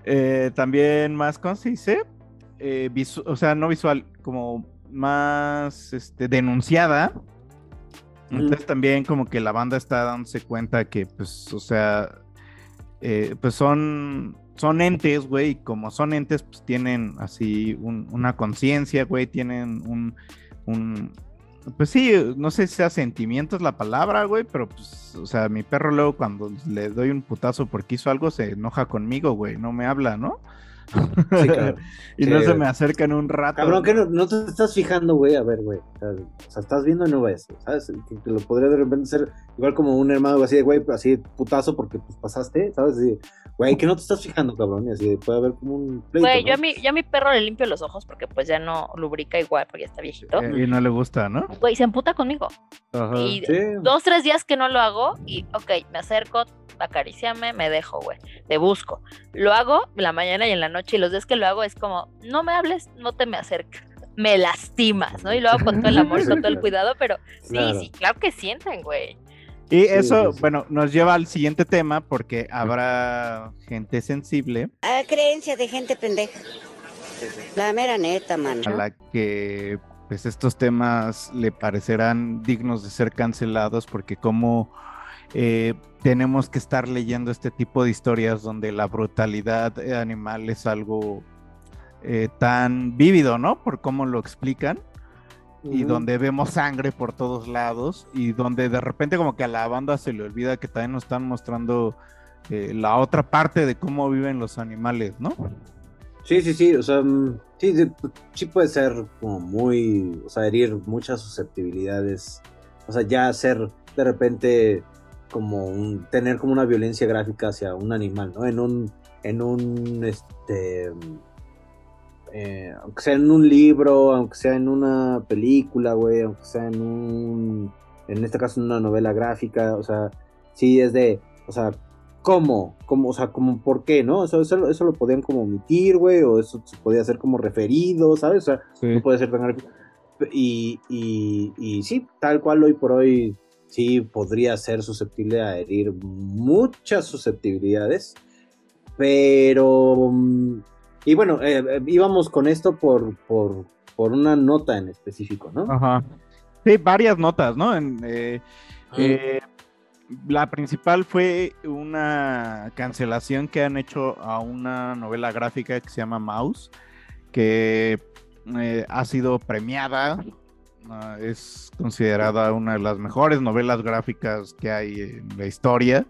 eh, también más, ¿cómo se dice? Eh, o sea, no visual, como más este, denunciada. Entonces también como que la banda está dándose cuenta que, pues, o sea, pues son, son entes, güey, y como son entes, pues tienen así un- una conciencia, güey, tienen un, un, pues sí, no sé si sea sentimiento es la palabra, güey, pero pues, o sea, mi perro luego cuando le doy un putazo porque hizo algo se enoja conmigo, güey, no me habla, ¿no? Sí, claro. [LAUGHS] y no se me acerca en un rato. Cabrón, que no, no te estás fijando, güey. A ver, güey. O sea, estás viendo no ves, ¿sabes? Que, que lo podría de repente ser igual como un hermano así de, güey, así putazo porque pues pasaste, ¿sabes? Así, güey, que no te estás fijando, cabrón. Y así de, puede haber como un pleito, Güey, ¿no? yo a mi, yo a mi perro le limpio los ojos porque pues ya no lubrica igual porque ya está viejito. Eh, y no le gusta, ¿no? Güey, se emputa conmigo. Ajá. Y Sí. dos, tres días que no lo hago y, ok, me acerco, acariciame, me dejo, güey, te busco. Lo hago en la mañana y en la noche y los días que lo hago es como, no me hables, no te me acerques, me lastimas, ¿no? Y lo hago con todo el amor y con todo el [LAUGHS] cuidado, pero sí, Claro. sí, claro que sienten, güey. Y eso, sí, sí. bueno, nos lleva al siguiente tema porque habrá gente sensible Ah, creencia de gente pendeja. La mera neta, mano. a la que pues estos temas le parecerán dignos de ser cancelados porque como eh, tenemos que estar leyendo este tipo de historias donde la brutalidad eh, animal es algo eh, tan vívido, ¿no? Por cómo lo explican y donde vemos sangre por todos lados y donde de repente como que a la banda se le olvida que también nos están mostrando eh, la otra parte de cómo viven los animales, ¿no? Sí, sí, sí, o sea, mm, sí, sí puede ser como muy, o sea, herir muchas susceptibilidades, o sea, ya ser de repente como un, tener como una violencia gráfica hacia un animal, ¿no? En un, en un, este, eh, aunque sea en un libro, aunque sea en una película, güey, aunque sea en un, en este caso en una novela gráfica, o sea, sí es de, o sea, ¿cómo? ¿Cómo? O sea, como por qué, ¿no? Eso, eso, eso lo podían como omitir, güey, o eso se podía hacer como referido, ¿sabes? O sea, no puede ser tan gráfico. Y, y, y sí, tal cual hoy por hoy sí podría ser susceptible a herir muchas susceptibilidades, pero... mm, Y bueno, eh, eh, íbamos con esto por, por, por una nota en específico, ¿no? Ajá. Sí, varias notas, ¿no? En, eh, eh, la principal fue una cancelación que han hecho a una novela gráfica que se llama Mouse, que ha sido premiada, ah, es considerada una de las mejores novelas gráficas que hay en la historia.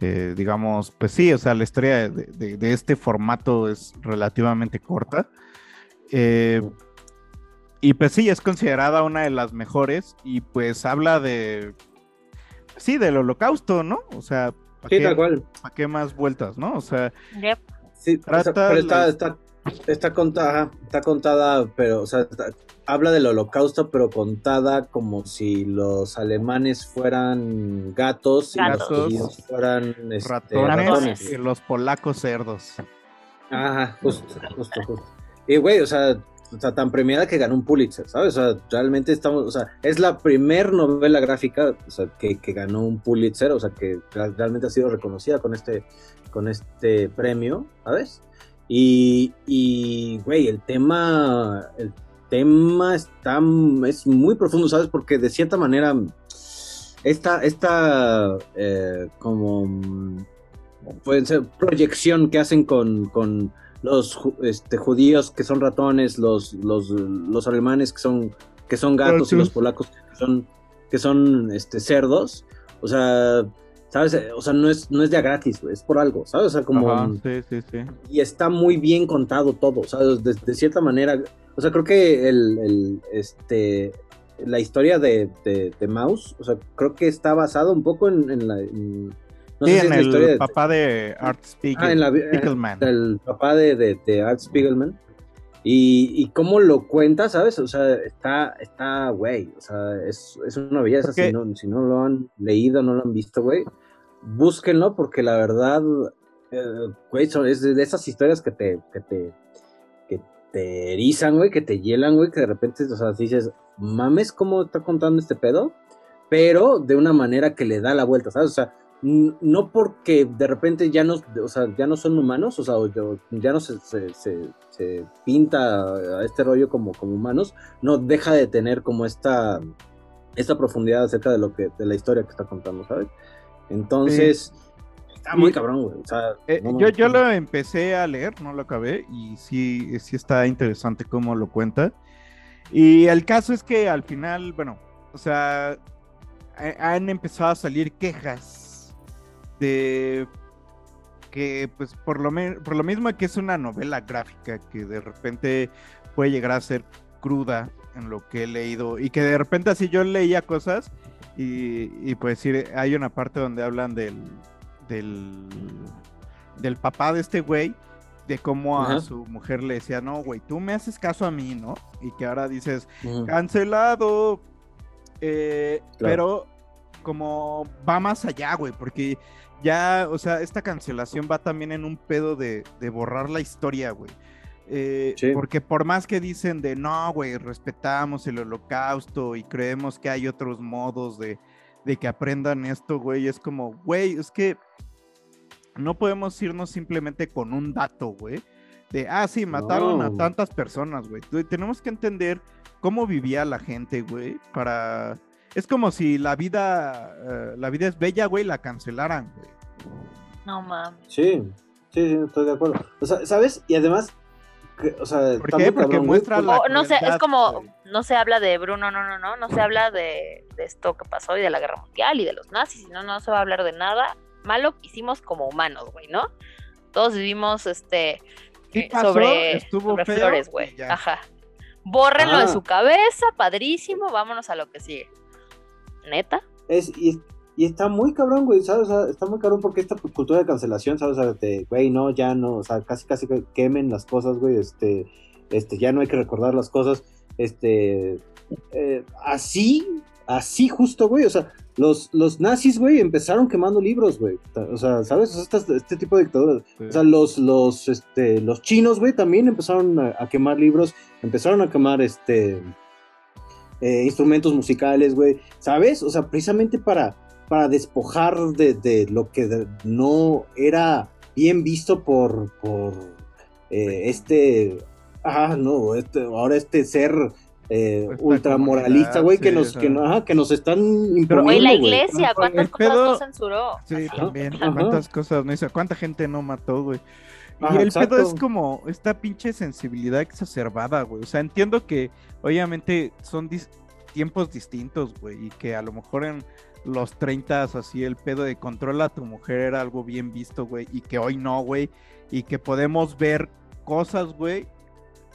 Eh, digamos, pues sí, o sea, la historia de, de- de este formato es relativamente corta. Eh, y pues sí, es considerada una de las mejores y pues habla de, sí, del holocausto, ¿no? O sea, ¿para Sí, qué, tal cual. pa' qué más vueltas, no? O sea, Yep. Sí, o sea, Trata pero está, la- está, está contada, está contada, pero, o sea, está- habla del holocausto, pero contada como si los alemanes fueran gatos y los fueran este, ratones, ratones. y los polacos cerdos. Ajá, justo, justo, justo. Y güey, o sea, o sea, tan premiada que ganó un Pulitzer, ¿sabes? O sea, realmente estamos, o sea, es la primer novela gráfica, o sea, que, que ganó un Pulitzer, o sea, que real- realmente ha sido reconocida con este, con este premio, ¿sabes? Y, y, güey, el tema, el tema está, es muy profundo, ¿sabes? Porque de cierta manera, esta, esta, eh, como, pueden ser proyección que hacen con, con los este, judíos que son ratones, los, los, los alemanes que son, que son gatos y los polacos que son, que son este, cerdos. O sea, ¿sabes? O sea, no es, no es de a gratis, güey, es por algo, ¿sabes? O sea, como... Ajá, sí, sí, sí. Y está muy bien contado todo, ¿sabes? De, de cierta manera, o sea, creo que el, el, este, la historia de, de, de Mouse, o sea, creo que está basado un poco en, en la... en- no sí, sé si en es la el historia papá de Art Spiegel, Ah, en la, Spiegelman. el papá de, de, Art Spiegelman. Y, y cómo lo cuenta, ¿sabes? O sea, está, está, güey, o sea, es, es una belleza. Si no, si no lo han leído, no lo han visto, güey, búsquenlo porque la verdad, eh, güey, son- es de, esas historias que te, que te, que te erizan, güey, que te hielan, güey, que de repente, o sea, dices, mames, ¿cómo está contando este pedo? Pero de una manera que le da la vuelta, ¿sabes? O sea, no porque de repente ya no, o sea, ya no son humanos, o sea, ya no se, se, se- se pinta a este rollo como, como humanos, no deja de tener como esta, esta profundidad acerca de lo que, de la historia que está contando, ¿sabes? Entonces, está muy Y- cabrón, güey. O sea, Eh, no yo, yo lo empecé a leer, no lo acabé, y sí, sí está interesante cómo lo cuenta. Y el caso es que al final, bueno, o sea, ha- han empezado a salir quejas de que, pues, por lo, por lo mismo que es una novela gráfica, que de repente puede llegar a ser cruda en lo que he leído, y que de repente así yo leía cosas, y, y pues sí, hay una parte donde hablan del, del, del papá de este güey, de cómo a su mujer le decía, no, güey, tú me haces caso a mí, ¿no? Y que ahora dices, cancelado. Eh, Claro. Pero como va más allá, güey, porque ya, o sea, esta cancelación va también en un pedo de, de borrar la historia, güey. Eh, Sí. Porque por más que dicen de no, güey, respetamos el holocausto y creemos que hay otros modos de, de que aprendan esto, güey, es como, güey, es que no podemos irnos simplemente con un dato, güey. De, ah, sí, mataron a tantas personas, güey. Tenemos que entender cómo vivía la gente, güey, para... Es como si la vida, eh, la vida es bella, güey, la cancelaran, güey. No mames. Sí, sí, sí, estoy de acuerdo. O sea, ¿sabes? Y además, que- o sea, ¿Por qué? Porque cabrón, muestra porque- la O, no sé, es como, güey. no se habla de Bruno, no, no, no, no se habla de, de esto que pasó y de la guerra mundial y de los nazis, no, no se va a hablar de nada malo que hicimos como humanos, güey, ¿no? Todos vivimos, este, eh, pasó, sobre, estuvo sobre feo flores, güey, ajá. Bórrenlo de Ah. su cabeza, padrísimo, vámonos a lo que sigue. ¿Neta? Es, y, es- y está muy cabrón, güey, ¿sabes? O sea, está muy cabrón porque esta cultura de cancelación, ¿sabes? O sea, de, güey, no, ya no, o sea, casi, casi que quemen las cosas, güey, este, este, ya no hay que recordar las cosas, este, eh, así, así justo, güey, o sea, los, los nazis, güey, empezaron quemando libros, güey, o sea, ¿sabes? O sea, este, tipo de dictaduras, Sí. o sea, los, los, este, los chinos, güey, también empezaron a, a quemar libros, empezaron a quemar, este, eh, instrumentos musicales, güey, ¿sabes? O sea, precisamente para, para despojar de, de lo que no era bien visto por, por eh, este, ah, no, este, ahora este ser eh, ultramoralista, güey, que nos, que, ajá. que nos están imponiendo, Güey, la iglesia, ¿cuántas cosas pedo- no censuró? Sí, Así. también. Ajá. ¿Cuántas cosas no hizo? ¿Cuánta gente no mató, güey? Y Ajá, el exacto. pedo es como esta pinche sensibilidad exacerbada, güey. O sea, entiendo que obviamente son dis- tiempos distintos, güey, y que a lo mejor en los 30 así el pedo de controla a tu mujer era algo bien visto, güey, y que hoy no, güey, y que podemos ver cosas, güey,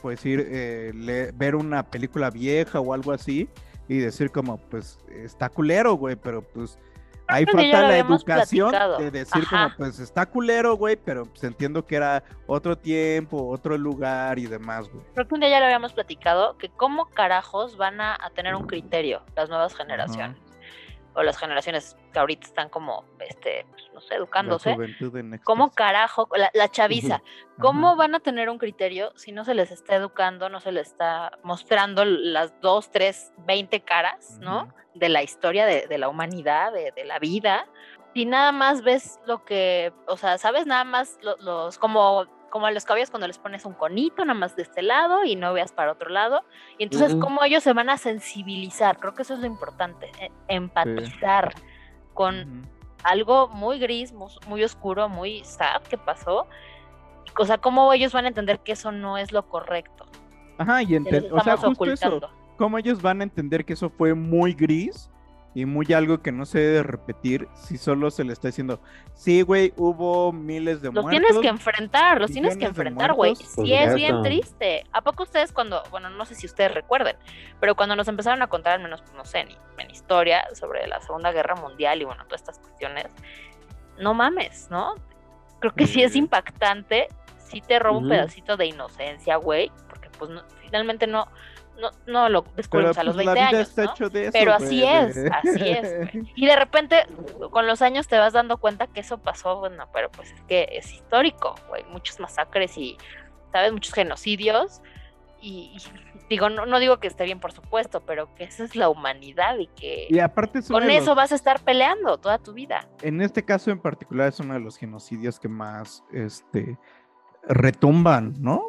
pues ir, eh, le- ver una película vieja o algo así y decir como, pues, está culero, güey, pero pues ahí falta la educación platicado. de decir Ajá. como, pues, está culero, güey, pero pues entiendo que era otro tiempo, otro lugar y demás, güey. Creo que un día ya lo habíamos platicado, que cómo carajos van a, a tener un criterio las nuevas generaciones. O las generaciones que ahorita están como, este, pues, no sé, educándose. en ¿Cómo carajo, la, la chaviza, cómo van a tener un criterio si no se les está educando, no se les está mostrando las dos, tres, veinte caras, ¿no? De la historia de, de la humanidad, de, de la vida. Si nada más ves lo que, o sea, sabes nada más lo- los, como, como a los caballos cuando les pones un conito nada más de este lado y no veas para otro lado. Y entonces, cómo ellos se van a sensibilizar, creo que eso es lo importante, eh, empatizar con algo muy gris, muy, muy oscuro, muy sad que pasó. O sea, cómo ellos van a entender que eso no es lo correcto. Ajá, y Que los ente- o sea, justo eso, cómo ellos van a entender que eso fue muy gris y muy algo que no se debe repetir si solo se le está diciendo, sí, güey, hubo miles de Los muertos. tienes que enfrentar, los tienes que enfrentar, güey. Sí es bien triste. ¿A poco ustedes cuando, bueno, no sé si ustedes recuerden, pero cuando nos empezaron a contar, al menos, no sé, ni en historia sobre la Segunda Guerra Mundial y bueno, todas estas cuestiones, no mames, ¿no? Creo que sí es impactante, sí te roba un pedacito de inocencia, güey, porque pues no- finalmente no, no, no lo Pero descubrimos a los pues, 20 la vida años, ¿no? eso. Pero así es, así es. Y de repente, con los años te vas dando cuenta que eso pasó, bueno, pero pues es que es histórico, güey, muchos masacres y, ¿sabes? Muchos genocidios. Y, y digo, no, no digo que esté bien, por supuesto, pero que esa es la humanidad y que Y aparte con eso vas a estar peleando toda tu vida. en este caso en particular es uno de los genocidios que más este retumban, ¿no?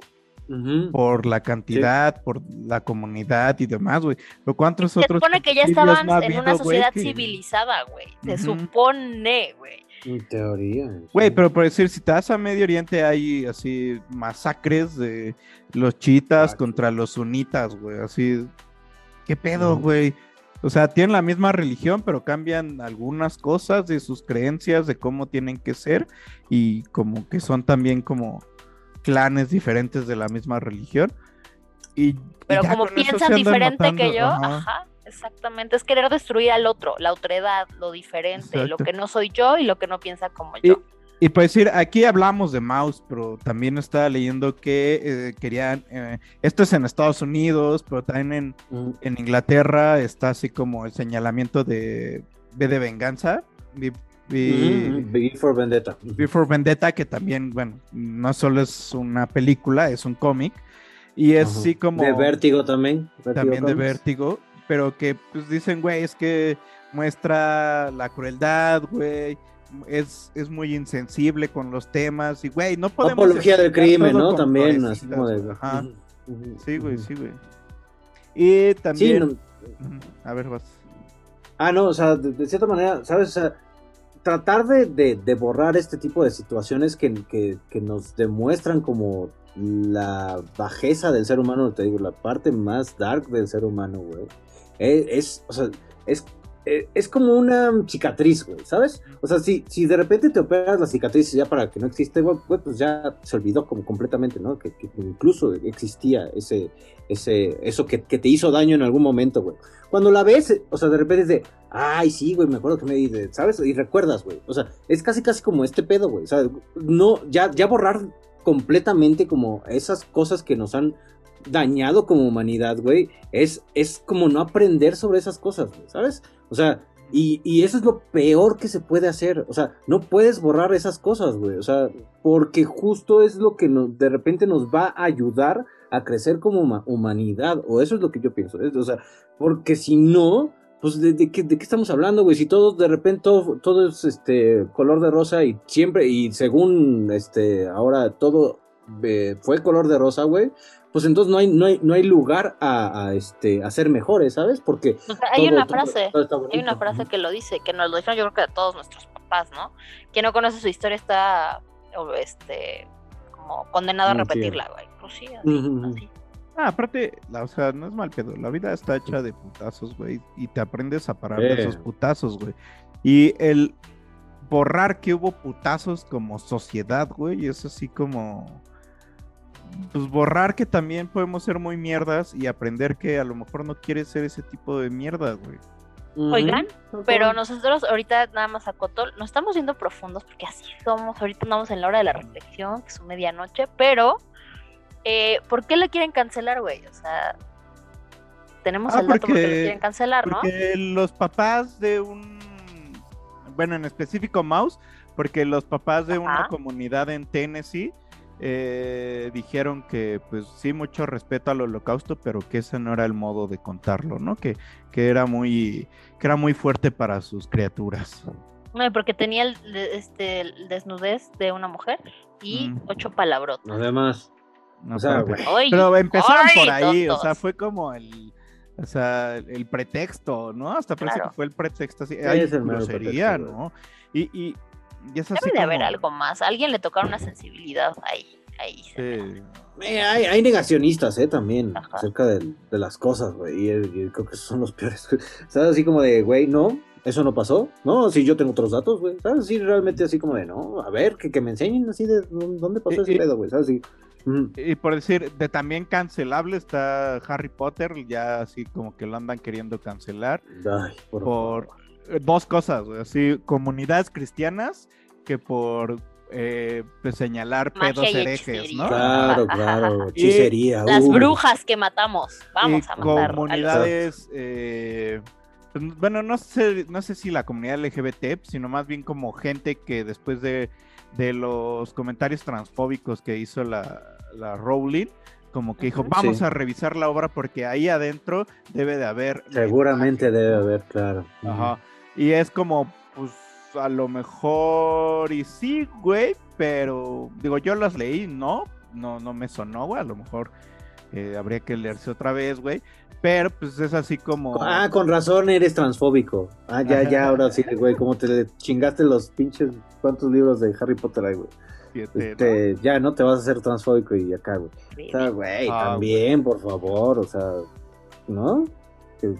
Por la cantidad, por la comunidad y demás, güey. Pero cuántos Se otros supone que ya estaban no ha en una habido, sociedad que- civilizada, güey. Se supone, güey. En teoría. Güey, sí. pero por decir, si te vas a Medio Oriente hay así masacres de los chiitas contra los sunitas, güey, así. ¿Qué pedo, güey? O sea, tienen la misma religión, pero cambian algunas cosas de sus creencias, de cómo tienen que ser, y como que son también como clanes diferentes de la misma religión. Y, Pero como piensan diferente que yo, ajá. ajá. exactamente. Es querer destruir al otro, la otredad, lo diferente, lo que no soy yo y lo que no piensa como Y, yo. y por decir, aquí hablamos de mouse, pero también estaba leyendo que eh, querían, eh, esto es en Estados Unidos, pero también en, Ujú. en Inglaterra está así como el señalamiento de B de venganza, B- B- Ujú, V for Vendetta. For Vendetta, que también, bueno, no solo es una película, es un cómic, y es Ajá. así como... De Vértigo también. Vértigo también de Comics. vértigo, pero que pues dicen, güey, es que muestra la crueldad, güey, es, es muy insensible con los temas y, güey, no podemos... Apología del crimen, ¿no? También, así como de. Ajá. Sí, güey, sí, güey. Y Sí, también... no- Ujú, A ver, vas. Ah, no, o sea, de, de cierta manera, ¿sabes? O sea, tratar de, de- de borrar este tipo de situaciones que, que- que nos demuestran como la bajeza del ser humano, te digo, la parte más dark del ser humano, güey. Es, es, o sea, es, es, es como una cicatriz, güey, ¿sabes? O sea, si, si de repente te operas la cicatriz ya para que no existe, güey, pues ya se olvidó como completamente, ¿no? Que, incluso existía ese, ese, eso que, que te hizo daño en algún momento, güey. Cuando la ves, o sea, de repente es de, ay, sí, güey, me acuerdo que me dice, ¿sabes? Y recuerdas, güey. O sea, es casi, casi como este pedo, güey. O sea, no, ya, ya borrar completamente como esas cosas que nos han dañado como humanidad, güey, es, es como no aprender sobre esas cosas, ¿sabes? O sea, y, y eso es lo peor que se puede hacer. O sea, no puedes borrar esas cosas, güey. O sea, porque justo es lo que nos, de repente nos va a ayudar a crecer como huma- humanidad. O eso es lo que yo pienso. O sea, porque si no, pues de, de qué, de qué estamos hablando, güey. Si todos de repente todo es este color de rosa y siempre, y según este, ahora todo eh, fue color de rosa, güey. Pues entonces no hay, no hay, no hay lugar a, a, este, a ser mejores, ¿sabes? Porque O sea, hay todo- una frase, todo hay una frase que lo dice, que nos lo dijeron yo creo que a todos nuestros papás, ¿no? Quien no conoce su historia está, este, como condenado a repetirla, güey. Pues sí, así, así. Ah, aparte, la- o sea, no es mal pedo. La vida está hecha de putazos, güey. Y te aprendes a parar de esos putazos, güey. Y el borrar que hubo putazos como sociedad, güey, es así como. Pues borrar que también podemos ser muy mierdas y aprender que a lo mejor no quieres ser ese tipo de mierda, güey. Oigan, Pero nosotros ahorita nada más a Cotol, nos estamos viendo profundos porque así somos, ahorita andamos en la hora de la reflexión, que es su medianoche, pero eh, ¿por qué le quieren cancelar, güey? O sea, tenemos Ah, el dato porque porque- lo quieren cancelar, ¿no? Porque los papás de un. Bueno, en específico Mouse, porque los papás de una comunidad en Tennessee eh, dijeron que, pues sí, mucho respeto al holocausto, pero que ese no era el modo de contarlo, ¿no? Que, que era muy que era muy fuerte para sus criaturas. No, porque tenía el, este, el desnudez de una mujer y Mm. ocho palabrotas. Además, No, o sea. Ay, Pero empezaron ay, por ahí, o sea, fue como el, o sea, el pretexto, ¿no? Hasta parece Claro. que fue el pretexto así, Sí, hay es el grosería, pretexto, ¿no? Y, y, y es así Debe de haber algo más. A alguien le tocaron una sensibilidad ahí. ahí. Sí. Eh, hay, hay negacionistas, ¿eh? También, Ajá. acerca de, de las cosas, güey. Y, y creo que esos son los peores. ¿Sabes? Así como de, güey, no, eso no pasó. No, si yo tengo otros datos, güey. ¿Sabes? Sí, realmente así como de, no, a ver, que, que me enseñen así de dónde pasó Y- ese y- pedo, güey. ¿Sabes? Sí. Y por decir, de también cancelable está Harry Potter, ya así como que lo andan queriendo cancelar Ay, por, por favor. Dos cosas, güey, así comunidades cristianas que por eh, pues, señalar Magia pedos herejes. ¿no? Claro, claro. Hechicería. Las uh. brujas que matamos. Vamos y a matar. comunidades, eh, pues, bueno, no sé, no sé si la comunidad LGBT, sino más bien como gente que después de, de los comentarios transfóbicos que hizo la, la Rowling, como que dijo, vamos Sí. a revisar la obra porque ahí adentro debe de haber... Seguramente mensaje". debe haber, claro. Ajá. Y es como, pues, a lo mejor, y sí, güey, pero, digo, yo las leí, ¿no? No, no me sonó, güey, a lo mejor eh, habría que leerse otra vez, güey. Pero, pues, es así como... Ah, con razón eres transfóbico. Ah, ya, Ajá. ya, ahora sí, [LAUGHS] güey, como te chingaste los pinches, ¿cuántos libros de Harry Potter hay, güey? siete, ¿no? Este, ya no te vas a hacer transfóbico y acá, güey. O sea, güey, Ah, también, por favor, o sea, ¿no? Que-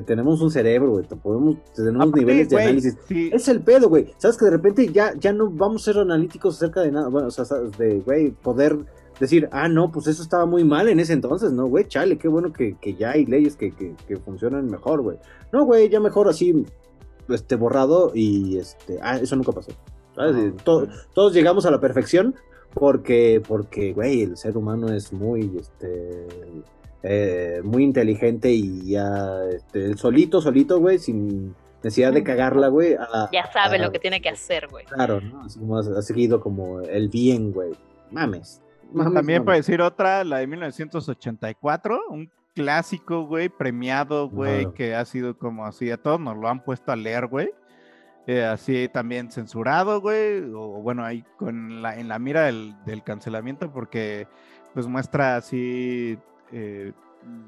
tenemos un cerebro, güey, podemos, tenemos Aparte, niveles de análisis. sí, Es el pedo, güey. Sabes que de repente ya, ya no vamos a ser analíticos acerca de nada. Bueno, o sea, de, güey, poder decir, ah, no, pues eso estaba muy mal en ese entonces, ¿no, güey? Chale, qué bueno que, que ya hay leyes que, que, que funcionan mejor, güey. No, güey, ya mejor así, este, borrado y, este, ah, eso nunca pasó. sí. todos llegamos a la perfección porque, porque, güey, el ser humano es muy, este, eh, muy inteligente y ya, este, solito, solito, güey, sin necesidad de cagarla, güey. a- Ya sabe a- lo que tiene que hacer, güey. Claro, ¿no? Así como ha, ha seguido como el bien, güey. Mames. mames, También mames. para decir otra, la de 1984, un clásico, güey, premiado, güey, que ha sido como así, a todos nos lo han puesto a leer, güey. Eh, así también censurado, güey, o bueno, ahí con la, en la mira del, del cancelamiento, porque pues muestra así eh,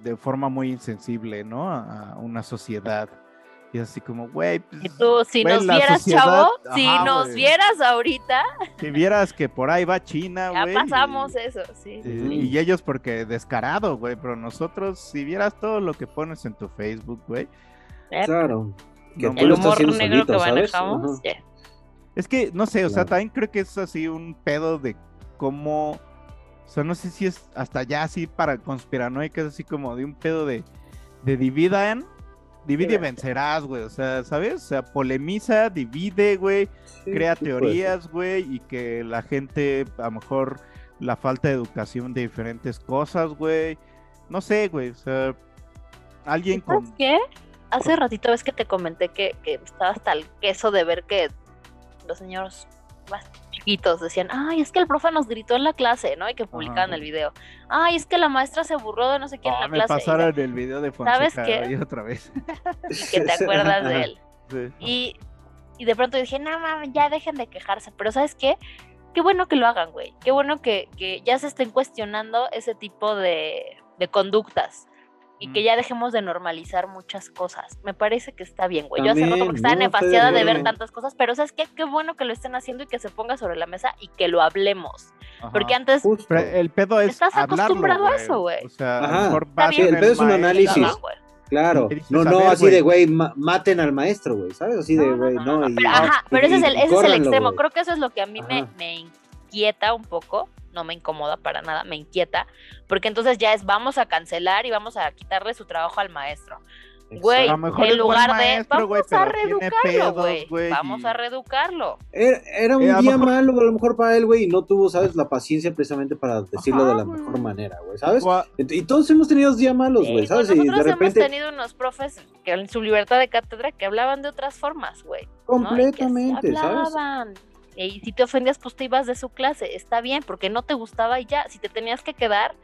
de forma muy insensible, ¿no? A, a una sociedad. Y así como, güey, pues, Y tú, si nos vieras, sociedad- chavo, si nos vieras ahorita, si vieras que por ahí va China, ya güey. pasamos eso, sí. y- ellos porque descarado, güey, pero nosotros, si vieras todo lo que pones en tu Facebook, güey, Claro. Que No, El humor negro solito, que manejamos, ya. es que, no sé, o sea, también creo que es así un pedo de cómo, o sea, no sé si es hasta ya así para conspiranoicas, así como de un pedo de, de dividan, divide y vencerás, güey, o sea, ¿sabes? O sea, polemiza, divide, güey, Sí, crea sí teorías, güey, y que la gente, a lo mejor, la falta de educación de diferentes cosas, güey, no sé, güey, o sea, alguien ¿Sabes con... qué? Hace ratito ves que te comenté que, que estaba hasta el queso de ver que los señores más chiquitos decían, ay, es que el profe nos gritó en la clase, ¿no? Y que publicaban Ajá. el video. Ay, es que la maestra se burló de no sé quién Ah, en me la clase. Y pasaron el video de ¿Sabes Fonseca qué? ahí otra vez. [LAUGHS] y que te [LAUGHS] acuerdas de él. Sí. Y, y de pronto dije, no mames, ya dejen de quejarse. Pero ¿sabes qué? qué bueno que lo hagan, güey. Qué bueno que, que ya se estén cuestionando ese tipo de, de conductas y que ya dejemos de normalizar muchas cosas. Me parece que está bien, güey. Yo hace rato porque estaba no, nefaciada de ver tantas cosas, pero ¿sabes qué? Qué bueno que lo estén haciendo y que se ponga sobre la mesa y que lo hablemos. Porque antes Justo. Pero el pedo es Estás hablarlo, acostumbrado a eso, güey. O sea, Ajá. mejor El pedo es un análisis. Claro, no, no ver, así de, güey, ma- maten al maestro, güey, ¿sabes? Así de, No, no, güey, no, no. no, y- Pero, ajá, pero ese es el, ese es el extremo. Creo que eso es lo que a mí me inquieta un poco. No me incomoda para nada, me inquieta. Porque entonces ya es vamos a cancelar y vamos a quitarle su trabajo al maestro. Güey, en lugar de maestro, vamos a reeducarlo, güey. güey, Vamos a reeducarlo. Era, era un Eh, día mejor- malo, a lo mejor para él, güey, y no tuvo, ¿sabes? La paciencia precisamente para decirlo Ajá, de la mejor manera, güey, ¿sabes? Y todos hemos tenido días malos, Sí, güey, ¿sabes? pues Y de nosotros repente, hemos tenido unos profes que en su libertad de cátedra que hablaban de otras formas, güey. ¿no? Y que completamente, ¿sabes? hablaban. Y si te ofendías, pues te ibas de su clase. Está bien, porque no te gustaba y ya. Si te tenías que quedar,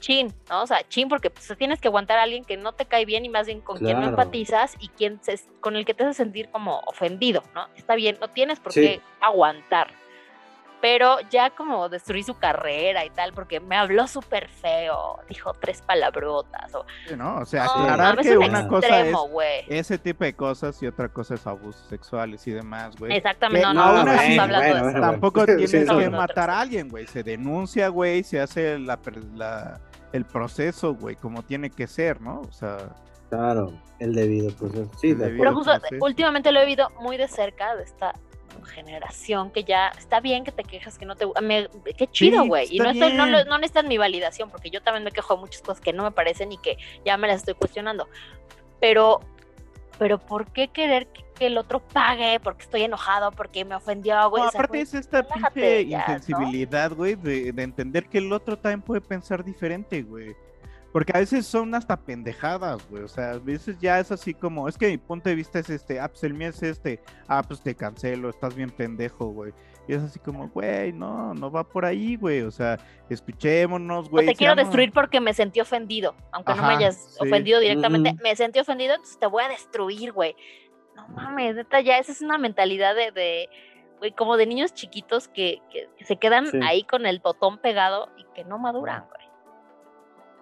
chin, ¿no? O sea, chin, porque pues, tienes que aguantar a alguien que no te cae bien y más bien con quien no empatizas y quien se- con el que te hace sentir como ofendido, ¿no? Está bien, no tienes por Sí. qué aguantar. Pero ya como destruí su carrera y tal, porque me habló súper feo, dijo tres palabrotas. O, Sí, ¿no? O sea, no, aclarar que un una cosa es ese tipo de cosas y otra cosa es abusos sexuales y demás, güey. Exactamente, no, no, no estamos hablando bueno, de eso. Tampoco tienes sí, que matar a alguien, güey. Se denuncia, güey, se hace la, per- la- el proceso, güey, como tiene que ser, ¿no? O sea, Claro, el debido proceso. Sí, El de debido Pero justo últimamente lo he vivido muy de cerca de esta generación que ya está bien que te quejas que no te me- qué chido Sí, güey y no estoy no, no necesitan mi validación porque yo también me quejo de muchas cosas que no me parecen y que ya me las estoy cuestionando pero pero por qué querer que, que el otro pague porque estoy enojado porque me ofendió güey no, O sea, aparte es esta pinche insensibilidad, güey, de, de entender que el otro también puede pensar diferente, güey. Porque a veces son hasta pendejadas, güey. O sea, a veces ya es así como, es que mi punto de vista es este, ah, pues el mío es este, ah, pues te cancelo, estás bien pendejo, güey. Y es así como, güey, no, no va por ahí, güey. O sea, escuchémonos, o güey. te quiero seamos- destruir porque me sentí ofendido, aunque no me hayas sí. ofendido directamente, me sentí ofendido, entonces te voy a destruir, güey. No mames, neta, ya esa es una mentalidad de, de güey, como de niños chiquitos que, que- que se quedan Sí. ahí con el botón pegado y que no maduran, güey.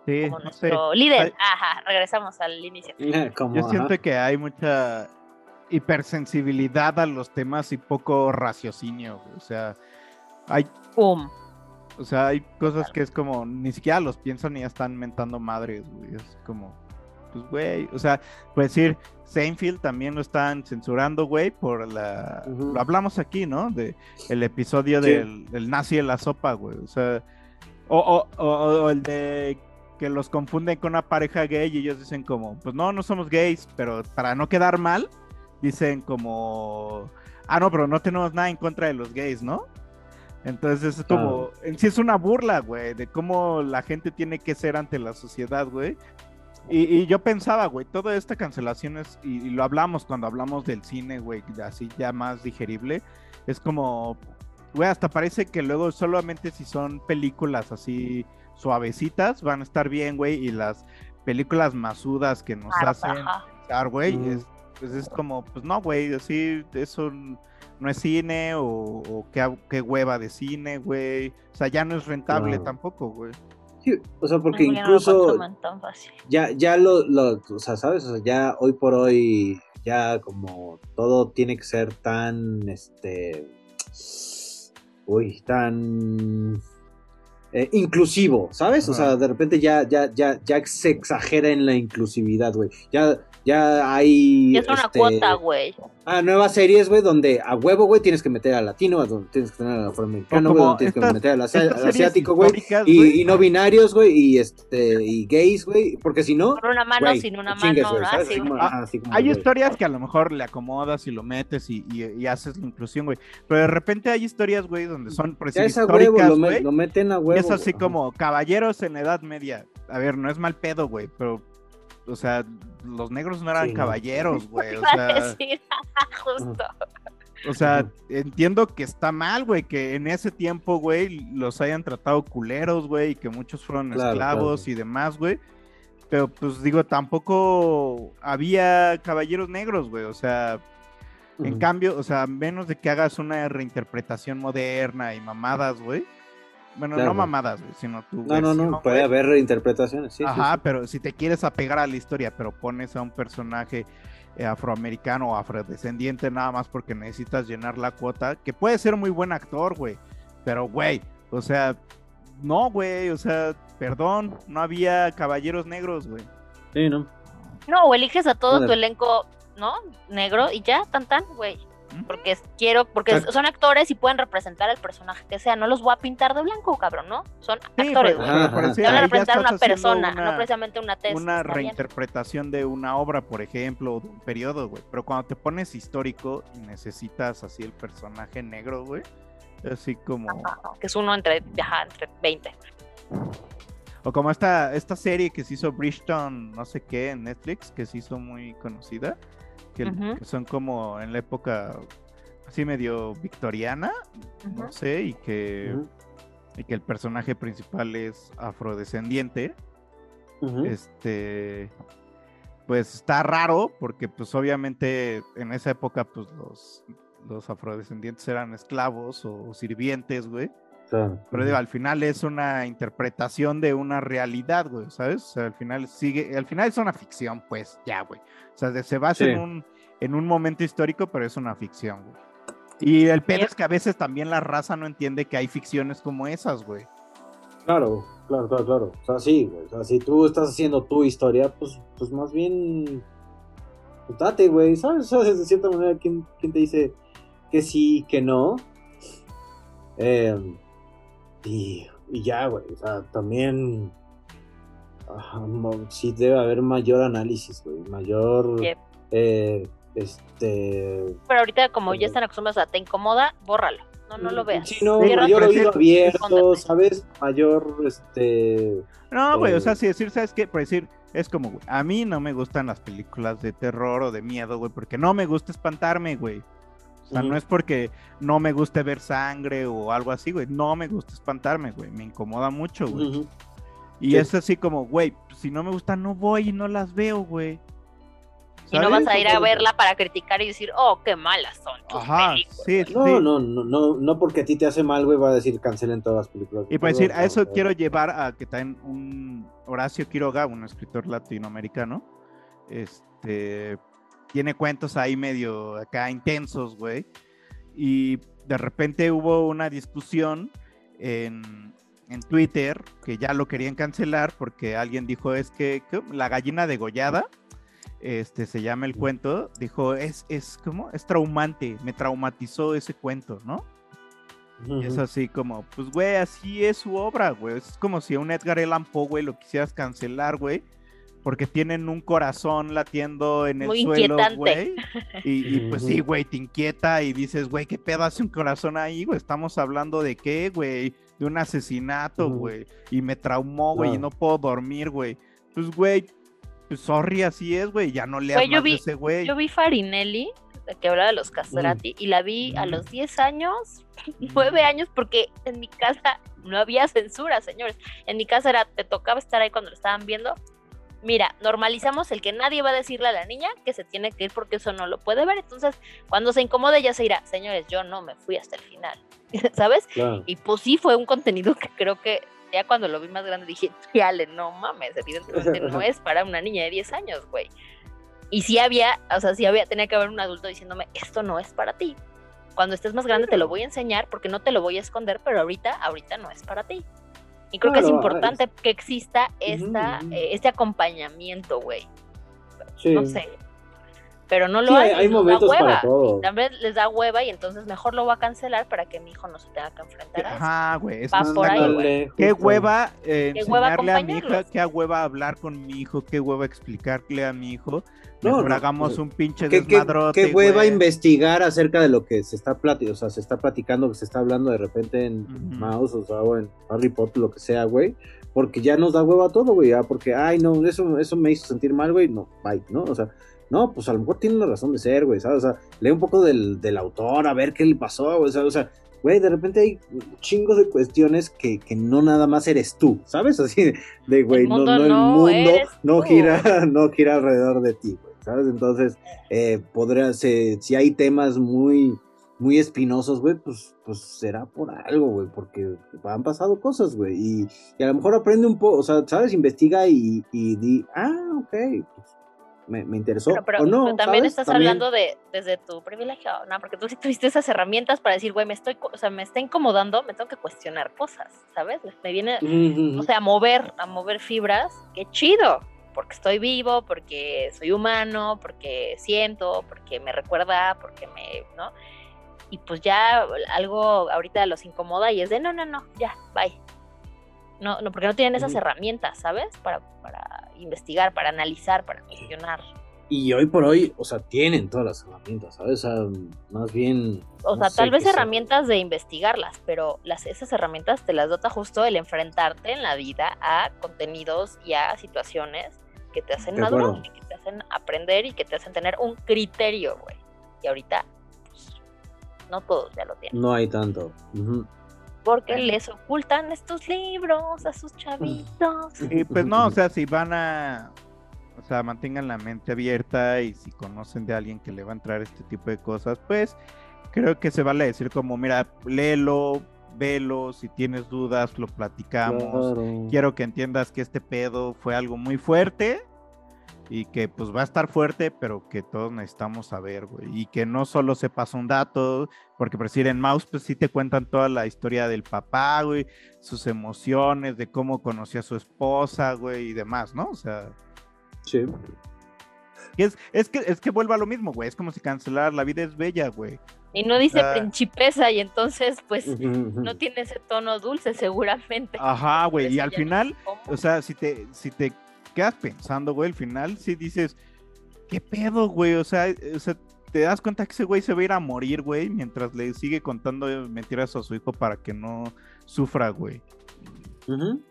Sí, Como no sé. nuestro líder. Ay- Ajá, regresamos al inicio. [LAUGHS] Como, Yo ajá. siento que hay mucha hipersensibilidad a los temas y poco raciocinio, güey. O sea, hay Pum. O sea, hay cosas que es como, ni siquiera los piensan y ya están mentando madres, güey. Es como, pues, güey. O sea, puedes decir, Seinfeld también lo están censurando, güey, por la. Lo hablamos aquí, ¿no? De el episodio Sí. del, del nazi en la sopa, güey. O sea, o, o, o- o el de que los confunden con una pareja gay y ellos dicen como, pues no, no somos gays, pero para no quedar mal, dicen como, ah, no, pero no tenemos nada en contra de los gays, ¿no? Entonces es como, en sí es una burla, güey, de cómo la gente tiene que ser ante la sociedad, güey. Y, y yo pensaba, güey, toda esta cancelación es, y, y lo hablamos cuando hablamos del cine, güey, así ya más digerible, es como, güey, hasta parece que luego solamente si son películas así suavecitas van a estar bien, güey, y las películas masudas que nos Claro, hacen ajá. pensar, güey, es, pues es como, pues no, güey, así, eso no es cine o, o qué, qué hueva de cine, güey. O sea, ya no es rentable Claro. tampoco, güey. Sí, o sea, porque Ya no lo incluso consuman tan fácil. ya, ya lo, lo, o sea, ¿sabes? O sea, ya hoy por hoy, ya como todo tiene que ser tan, este, uy, tan eh, inclusivo, ¿sabes? O sea, de repente ya, ya, ya, ya se exagera en la inclusividad, güey. Ya, ya hay... Ya es una este, cuota, güey. Ah, nuevas series, güey, donde a huevo, güey, tienes que meter al latino, donde tienes que tener al afroamericano, güey, donde tienes que meter al, asiático, güey, y, y no binarios, güey, y este, y gays, güey, porque si no, Por una mano, sin una chingues, mano, ¿no? ¿sabes? Así, Así como- así como, Hay historias que a lo mejor le acomodas y lo metes y, y- y haces la inclusión, güey. Pero de repente hay historias, güey, donde son decir, es a huevo, lo, me- güey. lo meten a Y huevo. es así como caballeros en la Edad Media. A ver, no es mal pedo, güey, pero, o sea, los negros no eran Sí, caballeros, [LAUGHS] güey. O sea, [LAUGHS] justo. o sea, entiendo que está mal, güey, que en ese tiempo, güey, los hayan tratado culeros, güey, y que muchos fueron Claro, esclavos claro. y demás, güey. Pero, pues, digo, tampoco había caballeros negros, güey. O sea, En cambio, o sea, a menos de que hagas una reinterpretación moderna y mamadas, güey. Bueno, Claro. no mamadas, güey, sino tu No, no, no, puede güey. haber reinterpretaciones, sí. Ajá, sí. pero si te quieres apegar a la historia, pero pones a un personaje eh, afroamericano o afrodescendiente nada más porque necesitas llenar la cuota, que puede ser muy buen actor, güey. Pero, güey, o sea, no, güey, o sea, perdón, no había caballeros negros, güey. Sí, ¿no? No, o eliges a todo tu elenco, ¿no? Negro y ya, tan tan, güey. Porque quiero, porque son actores y pueden representar al personaje que sea. No los voy a pintar de blanco, cabrón, ¿no? Son Sí, actores, pero- güey. Van a representar una persona, una- no precisamente una tesis. una bien. reinterpretación de una obra, por ejemplo, o de un periodo, güey. Pero cuando te pones histórico y necesitas así el personaje negro, güey, así como... Ajá, que es uno entre, ajá, entre 20. O como esta, esta serie que se hizo Bridgeton, no sé qué, en Netflix, que se hizo muy conocida, que, son como en la época así medio victoriana, no sé, y que, y que el personaje principal es afrodescendiente. este pues está raro porque pues obviamente en esa época pues los, los afrodescendientes eran esclavos o sirvientes, güey. Claro. Pero digo, al final es una interpretación de una realidad, güey, ¿sabes? O sea, al final sigue, al final es una ficción, pues, ya, güey. O sea, de- se basa Sí. en un, en un momento histórico, pero es una ficción, güey. Y el pedo es que a veces también la raza no entiende que hay ficciones como esas, güey. Claro, claro, claro, claro. O sea, sí, güey. O sea, si tú estás haciendo tu historia, pues, pues más bien. Pues date, güey. ¿Sabes? O sea, de cierta manera, ¿quién, quién te dice que sí, que no? Eh, y, y ya, güey. O sea, también. sí debe haber mayor análisis, güey. Mayor. Yep. eh, este. Pero ahorita, como ya están acostumbrados a te incomoda, bórralo. No, no lo veas. Sí, no, mayor oído abierto. ¿sabes? Mayor, este. No, güey, o sea, Eh, si decir, ¿sabes qué? Por decir, es como, güey, a mí no me gustan las películas de terror o de miedo, güey, porque no me gusta espantarme, güey. O sea, no es porque no me guste ver sangre o algo así, güey. No me gusta espantarme, güey. Me incomoda mucho, güey. Y Sí. es así como, güey, si no me gusta, no voy y no las veo, güey. Y no vas a ir a verla para criticar y decir, oh, qué malas son tus Ajá, películas. sí, sí, No, sí. no, no, no, no porque a ti te hace mal, güey, va a decir cancelen todas las películas. Y para No, decir, a eso no. quiero llevar a que también un Horacio Quiroga, un escritor latinoamericano, este, tiene cuentos ahí medio acá intensos, güey. Y de repente hubo una discusión en, en Twitter que ya lo querían cancelar porque alguien dijo es que la gallina degollada, este se llama el cuento, dijo es, es, ¿cómo? Es traumante, me traumatizó ese cuento, ¿no? Y es así como, pues, güey, así es su obra, güey. Es como si a un Edgar Allan Poe, güey, lo quisieras cancelar, güey. Porque tienen un corazón latiendo en el Muy suelo, inquietante. güey. Y, y, pues sí, güey, te inquieta y dices, güey, ¿qué pedo hace un corazón ahí, güey? Estamos hablando de qué, güey? De un asesinato, güey. Y me traumó, güey, y no puedo dormir, güey. Pues, güey, pues sorry, así es, güey. Ya no Güey, yo más de ese güey. Yo vi Farinelli, la que hablaba de los Castrati, y la vi a los 10 años, 9 años, porque en mi casa no había censura, señores. En mi casa era, te tocaba estar ahí cuando lo estaban viendo. Mira, normalizamos el que nadie va a decirle a la niña que se tiene que ir porque eso no lo puede ver. Entonces, cuando se incomode, ya se irá. Señores, yo no me fui hasta el final. [LAUGHS] ¿Sabes? Claro. Y pues sí, fue un contenido que creo que ya cuando lo vi más grande dije, chale, no mames, evidentemente no [LAUGHS] es para una niña de 10 años, güey. Y sí había, o sea, sí había, tenía que haber un adulto diciéndome, esto no es para ti. Cuando estés más grande te lo voy a enseñar porque no te lo voy a esconder, pero ahorita, ahorita no es para ti. Y creo que es importante que exista esta, eh, este acompañamiento, güey. Sí. No sé. Pero no lo Sí, hay. hay- momentos para hueva. todo. Y también les da hueva y entonces mejor lo va a cancelar para que mi hijo no se tenga que enfrentar a eso. Ajá, güey. es Va por ahí, güey. Qué hueva eh, Qué hueva enseñarle a mi hija, qué hueva hablar con mi hijo, qué hueva explicarle a mi hijo. No, Mejor no, hagamos pues, un pinche ¿Qué, qué, desmadrote. qué hueva güey. investigar acerca de lo que se está platicando, o sea, se está platicando, que se está hablando de repente en Ujú. Mouse, o sea, o en Harry Potter, lo que sea, güey, porque ya nos da hueva todo, güey, ya, porque, ay, no, eso, eso me hizo sentir mal, güey, no, bye, ¿no? O sea, no, pues a lo mejor tiene una razón de ser, güey, ¿sabes? O sea, lee un poco del, del autor, a ver qué le pasó, güey, o sea, güey, de repente hay chingos de cuestiones que, que no nada más eres tú, ¿sabes? [LAUGHS] Así de, güey, no, no, el mundo no gira, [LAUGHS] no gira alrededor de ti, güey, ¿sabes? Entonces, eh, podría ser, si hay temas muy, muy espinosos, güey, pues, pues será por algo, güey, porque han pasado cosas, güey, y, y a lo mejor aprende un poco, o sea, ¿sabes? Investiga y, y di, ah, ok, pues, me, me interesó. Pero, pero- o no, pero también ¿sabes? estás También- hablando de desde tu privilegio, ¿no? Porque tú sí tuviste esas herramientas para decir, güey, me estoy, o sea, me está incomodando, me tengo que cuestionar cosas, ¿sabes? Me viene, o sea, a mover, a mover fibras, qué chido, porque estoy vivo, porque soy humano, porque siento, porque me recuerda, porque me, ¿no? Y pues ya algo ahorita los incomoda y es de, no, no, no, ya, bye. No, no, porque no tienen esas herramientas, ¿sabes? Para, para investigar, para analizar, para cuestionar. Y hoy por hoy, o sea, tienen todas las herramientas, ¿sabes? O sea, más bien... O no sea, tal vez qué sea. herramientas de investigarlas, pero las, esas herramientas te las dota justo el enfrentarte en la vida a contenidos y a situaciones que te hacen madurar, y que te hacen aprender y que te hacen tener un criterio, güey. Y ahorita, pues, no todos ya lo tienen. No hay tanto. Porque les ocultan estos libros a sus chavitos. [LAUGHS] Y pues no, o sea, si van a, o sea, mantengan la mente abierta y si conocen de alguien que le va a entrar este tipo de cosas, pues creo que se vale decir como, mira, léelo, velo, si tienes dudas, lo platicamos. Claro. Quiero que entiendas que este pedo fue algo muy fuerte y que pues va a estar fuerte, pero que todos necesitamos saber, güey. Y que no solo sepas un dato, porque por decir en Mouse, pues sí te cuentan toda la historia del papá, güey, sus emociones, de cómo conoció a su esposa, güey, y demás, ¿no? O sea, Sí. y es, es que es que vuelva a lo mismo, güey. Es como si cancelar La vida es bella, güey. Y no dice Ah. principesa y entonces pues [LAUGHS] no tiene ese tono dulce seguramente. Ajá, güey. Y al no final, o sea, si te, si te quedas pensando, güey, al final sí dices, ¿qué pedo, güey? O sea, eh, o sea, te das cuenta que ese güey se va a ir a morir, güey, mientras le sigue contando mentiras a su hijo para que no sufra, güey. Ujú.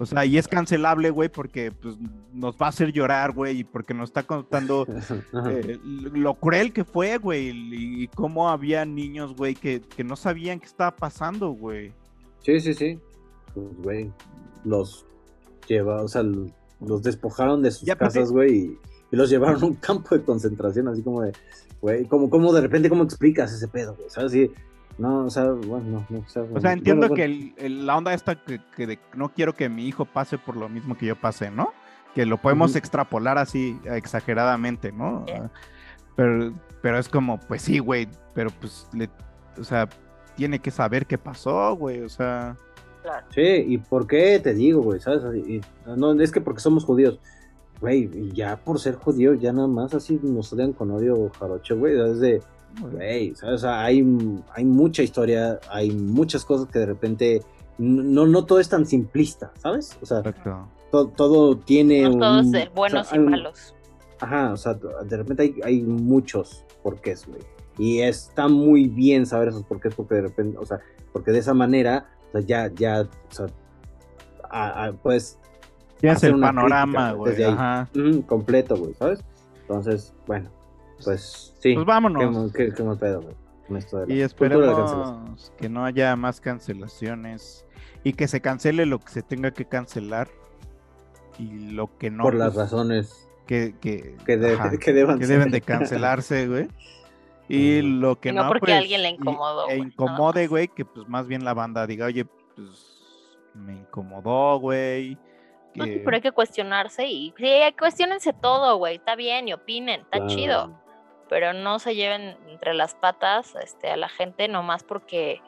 O sea, y es cancelable, güey, porque pues, nos va a hacer llorar, güey, y porque nos está contando [LAUGHS] eh, lo cruel que fue, güey, y, y cómo había niños, güey, que, que no sabían qué estaba pasando, güey. Sí, sí, sí. Pues, güey, los lleva, o sea, los despojaron de sus Ya, casas, güey, y, y los llevaron a un campo de concentración, así como de, güey, como, como de repente, ¿cómo explicas ese pedo, güey? ¿Sabes? Sí, no, o sea, bueno, no, no, o sea, O sea, entiendo bueno, que el- el- la onda esta que, que de- no quiero que mi hijo pase por lo mismo que yo pasé, ¿no? Que lo podemos extrapolar así exageradamente, ¿no? Ah, Pero, pero es como, pues sí, güey, pero pues, le, o sea, tiene que saber qué pasó, güey, o sea... Sí, ¿y por qué te digo, güey? ¿Sabes? Y- no, es que porque somos judíos. Güey, y ya por ser judío, ya nada más así nos odian con odio jarocho, güey. Es de, O sea, hay, hay mucha historia, hay muchas cosas que de repente no, no todo es tan simplista, ¿sabes? O sea, to- todo tiene No todos buenos o sea, y hay- malos. Ajá, o sea, de repente hay, hay muchos porqués, güey. Y está muy bien saber esos porqués porque de repente, o sea, porque de esa manera, o sea, ya, ya, o sea, a- a- pues, Tienes el panorama, güey, ajá. mm, completo, güey, ¿sabes? Entonces, bueno, pues sí. Pues vámonos. Qué, qué- qué mal pedo, güey. de Y de esperemos que no haya más cancelaciones y que se cancele lo que se tenga que cancelar y lo que no por las pues, razones que, que, que, de- ajá, que deban que deben de cancelarse, güey. [LAUGHS] Y lo que Y no no, porque pues, a alguien le y- incomodó, E incomode, güey, que pues más bien la banda diga, oye, pues me incomodó, güey. No, pero hay que cuestionarse y sí, cuestionense todo, güey, está bien y opinen, está Claro. chido, pero no se lleven entre las patas este, a la gente nomás porque,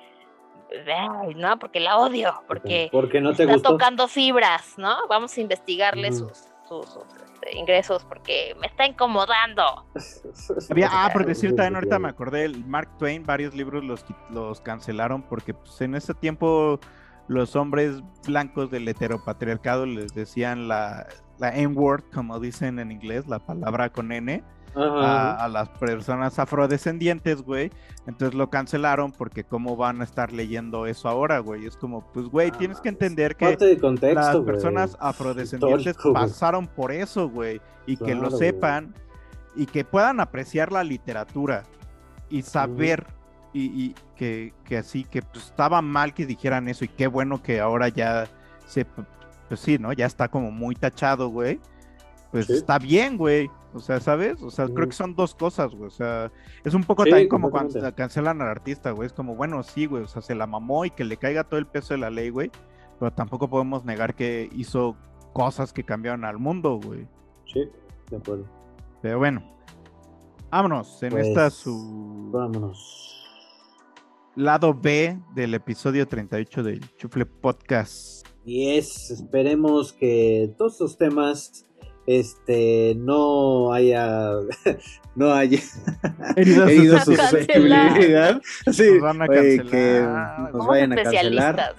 ay, no, porque la odio, porque Porque no te está gustó. tocando fibras, ¿no? Vamos a investigarle sus, sus, sus, este, ingresos porque me está incomodando. [LAUGHS] Había- ah, por decir también ahorita me acordé, el Mark Twain, varios libros los, cancelaron porque pues, en ese tiempo los hombres blancos del heteropatriarcado les decían la, la N-word, como dicen en inglés, la palabra con N. a, a las personas afrodescendientes, güey. Entonces lo cancelaron porque cómo van a estar leyendo eso ahora, güey. Es como, pues, güey, Ah, tienes que entender que contexto, las güey. personas afrodescendientes Histórico, güey. pasaron por eso, güey, y que lo sepan y que puedan apreciar la literatura y saber y, y que, que así que pues, estaba mal que dijeran eso y qué bueno que ahora ya se pues sí, ¿no? Ya está como muy tachado, güey. Pues Sí. está bien, güey. O sea, ¿sabes? O sea, creo que son dos cosas, güey. O sea, es un poco Sí, también como cuando cancelan al artista, güey. Es como, bueno, sí, güey. O sea, se la mamó y que le caiga todo el peso de la ley, güey. Pero tampoco podemos negar que hizo cosas que cambiaron al mundo, güey. Sí, de acuerdo. Pero bueno. Vámonos en Pues, esta su Vámonos. lado B del episodio 38 del Chufle Podcast. Y es, esperemos que todos estos temas este no haya [LAUGHS] no haya Herido herido su su susceptibilidad. Sí, Nos van a oye, cancelar. que nos vayan a cancelar.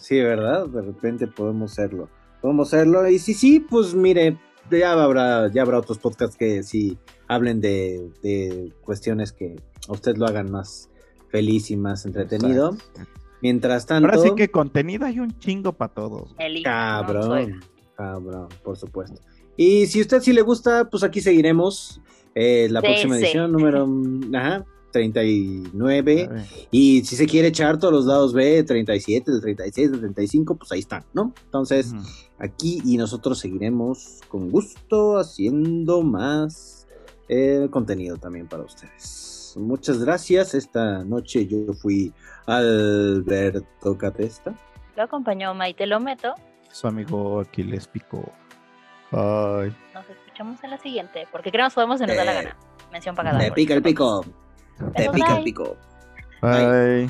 Sí, ¿verdad? De repente podemos serlo. Podemos serlo. Y si sí, pues mire, ya habrá, ya habrá otros podcasts que sí hablen de, de cuestiones que a usted lo hagan más feliz y más entretenido. Exacto. Mientras tanto, Ahora sí que contenido hay un chingo para todos. no cabrón, cabrón, por supuesto. Y si a usted sí le gusta, pues aquí seguiremos. eh, la próxima edición número [LAUGHS] ajá, 39. A ver. Y si se quiere echar todos los dados B, 37, del 36, del 35, pues ahí están, ¿no? Entonces, aquí y nosotros seguiremos con gusto haciendo más eh, contenido también para ustedes. Muchas gracias. Esta noche yo fui Alberto Catesta. Lo acompañó Maite Lometo. Su amigo Aquiles Pico. Bye. Nos escuchamos en la siguiente, porque creo que nos podemos se nos da la Eh, gana. Mención pagada. Te pica el pico. Te pica el bye. pico. Bye.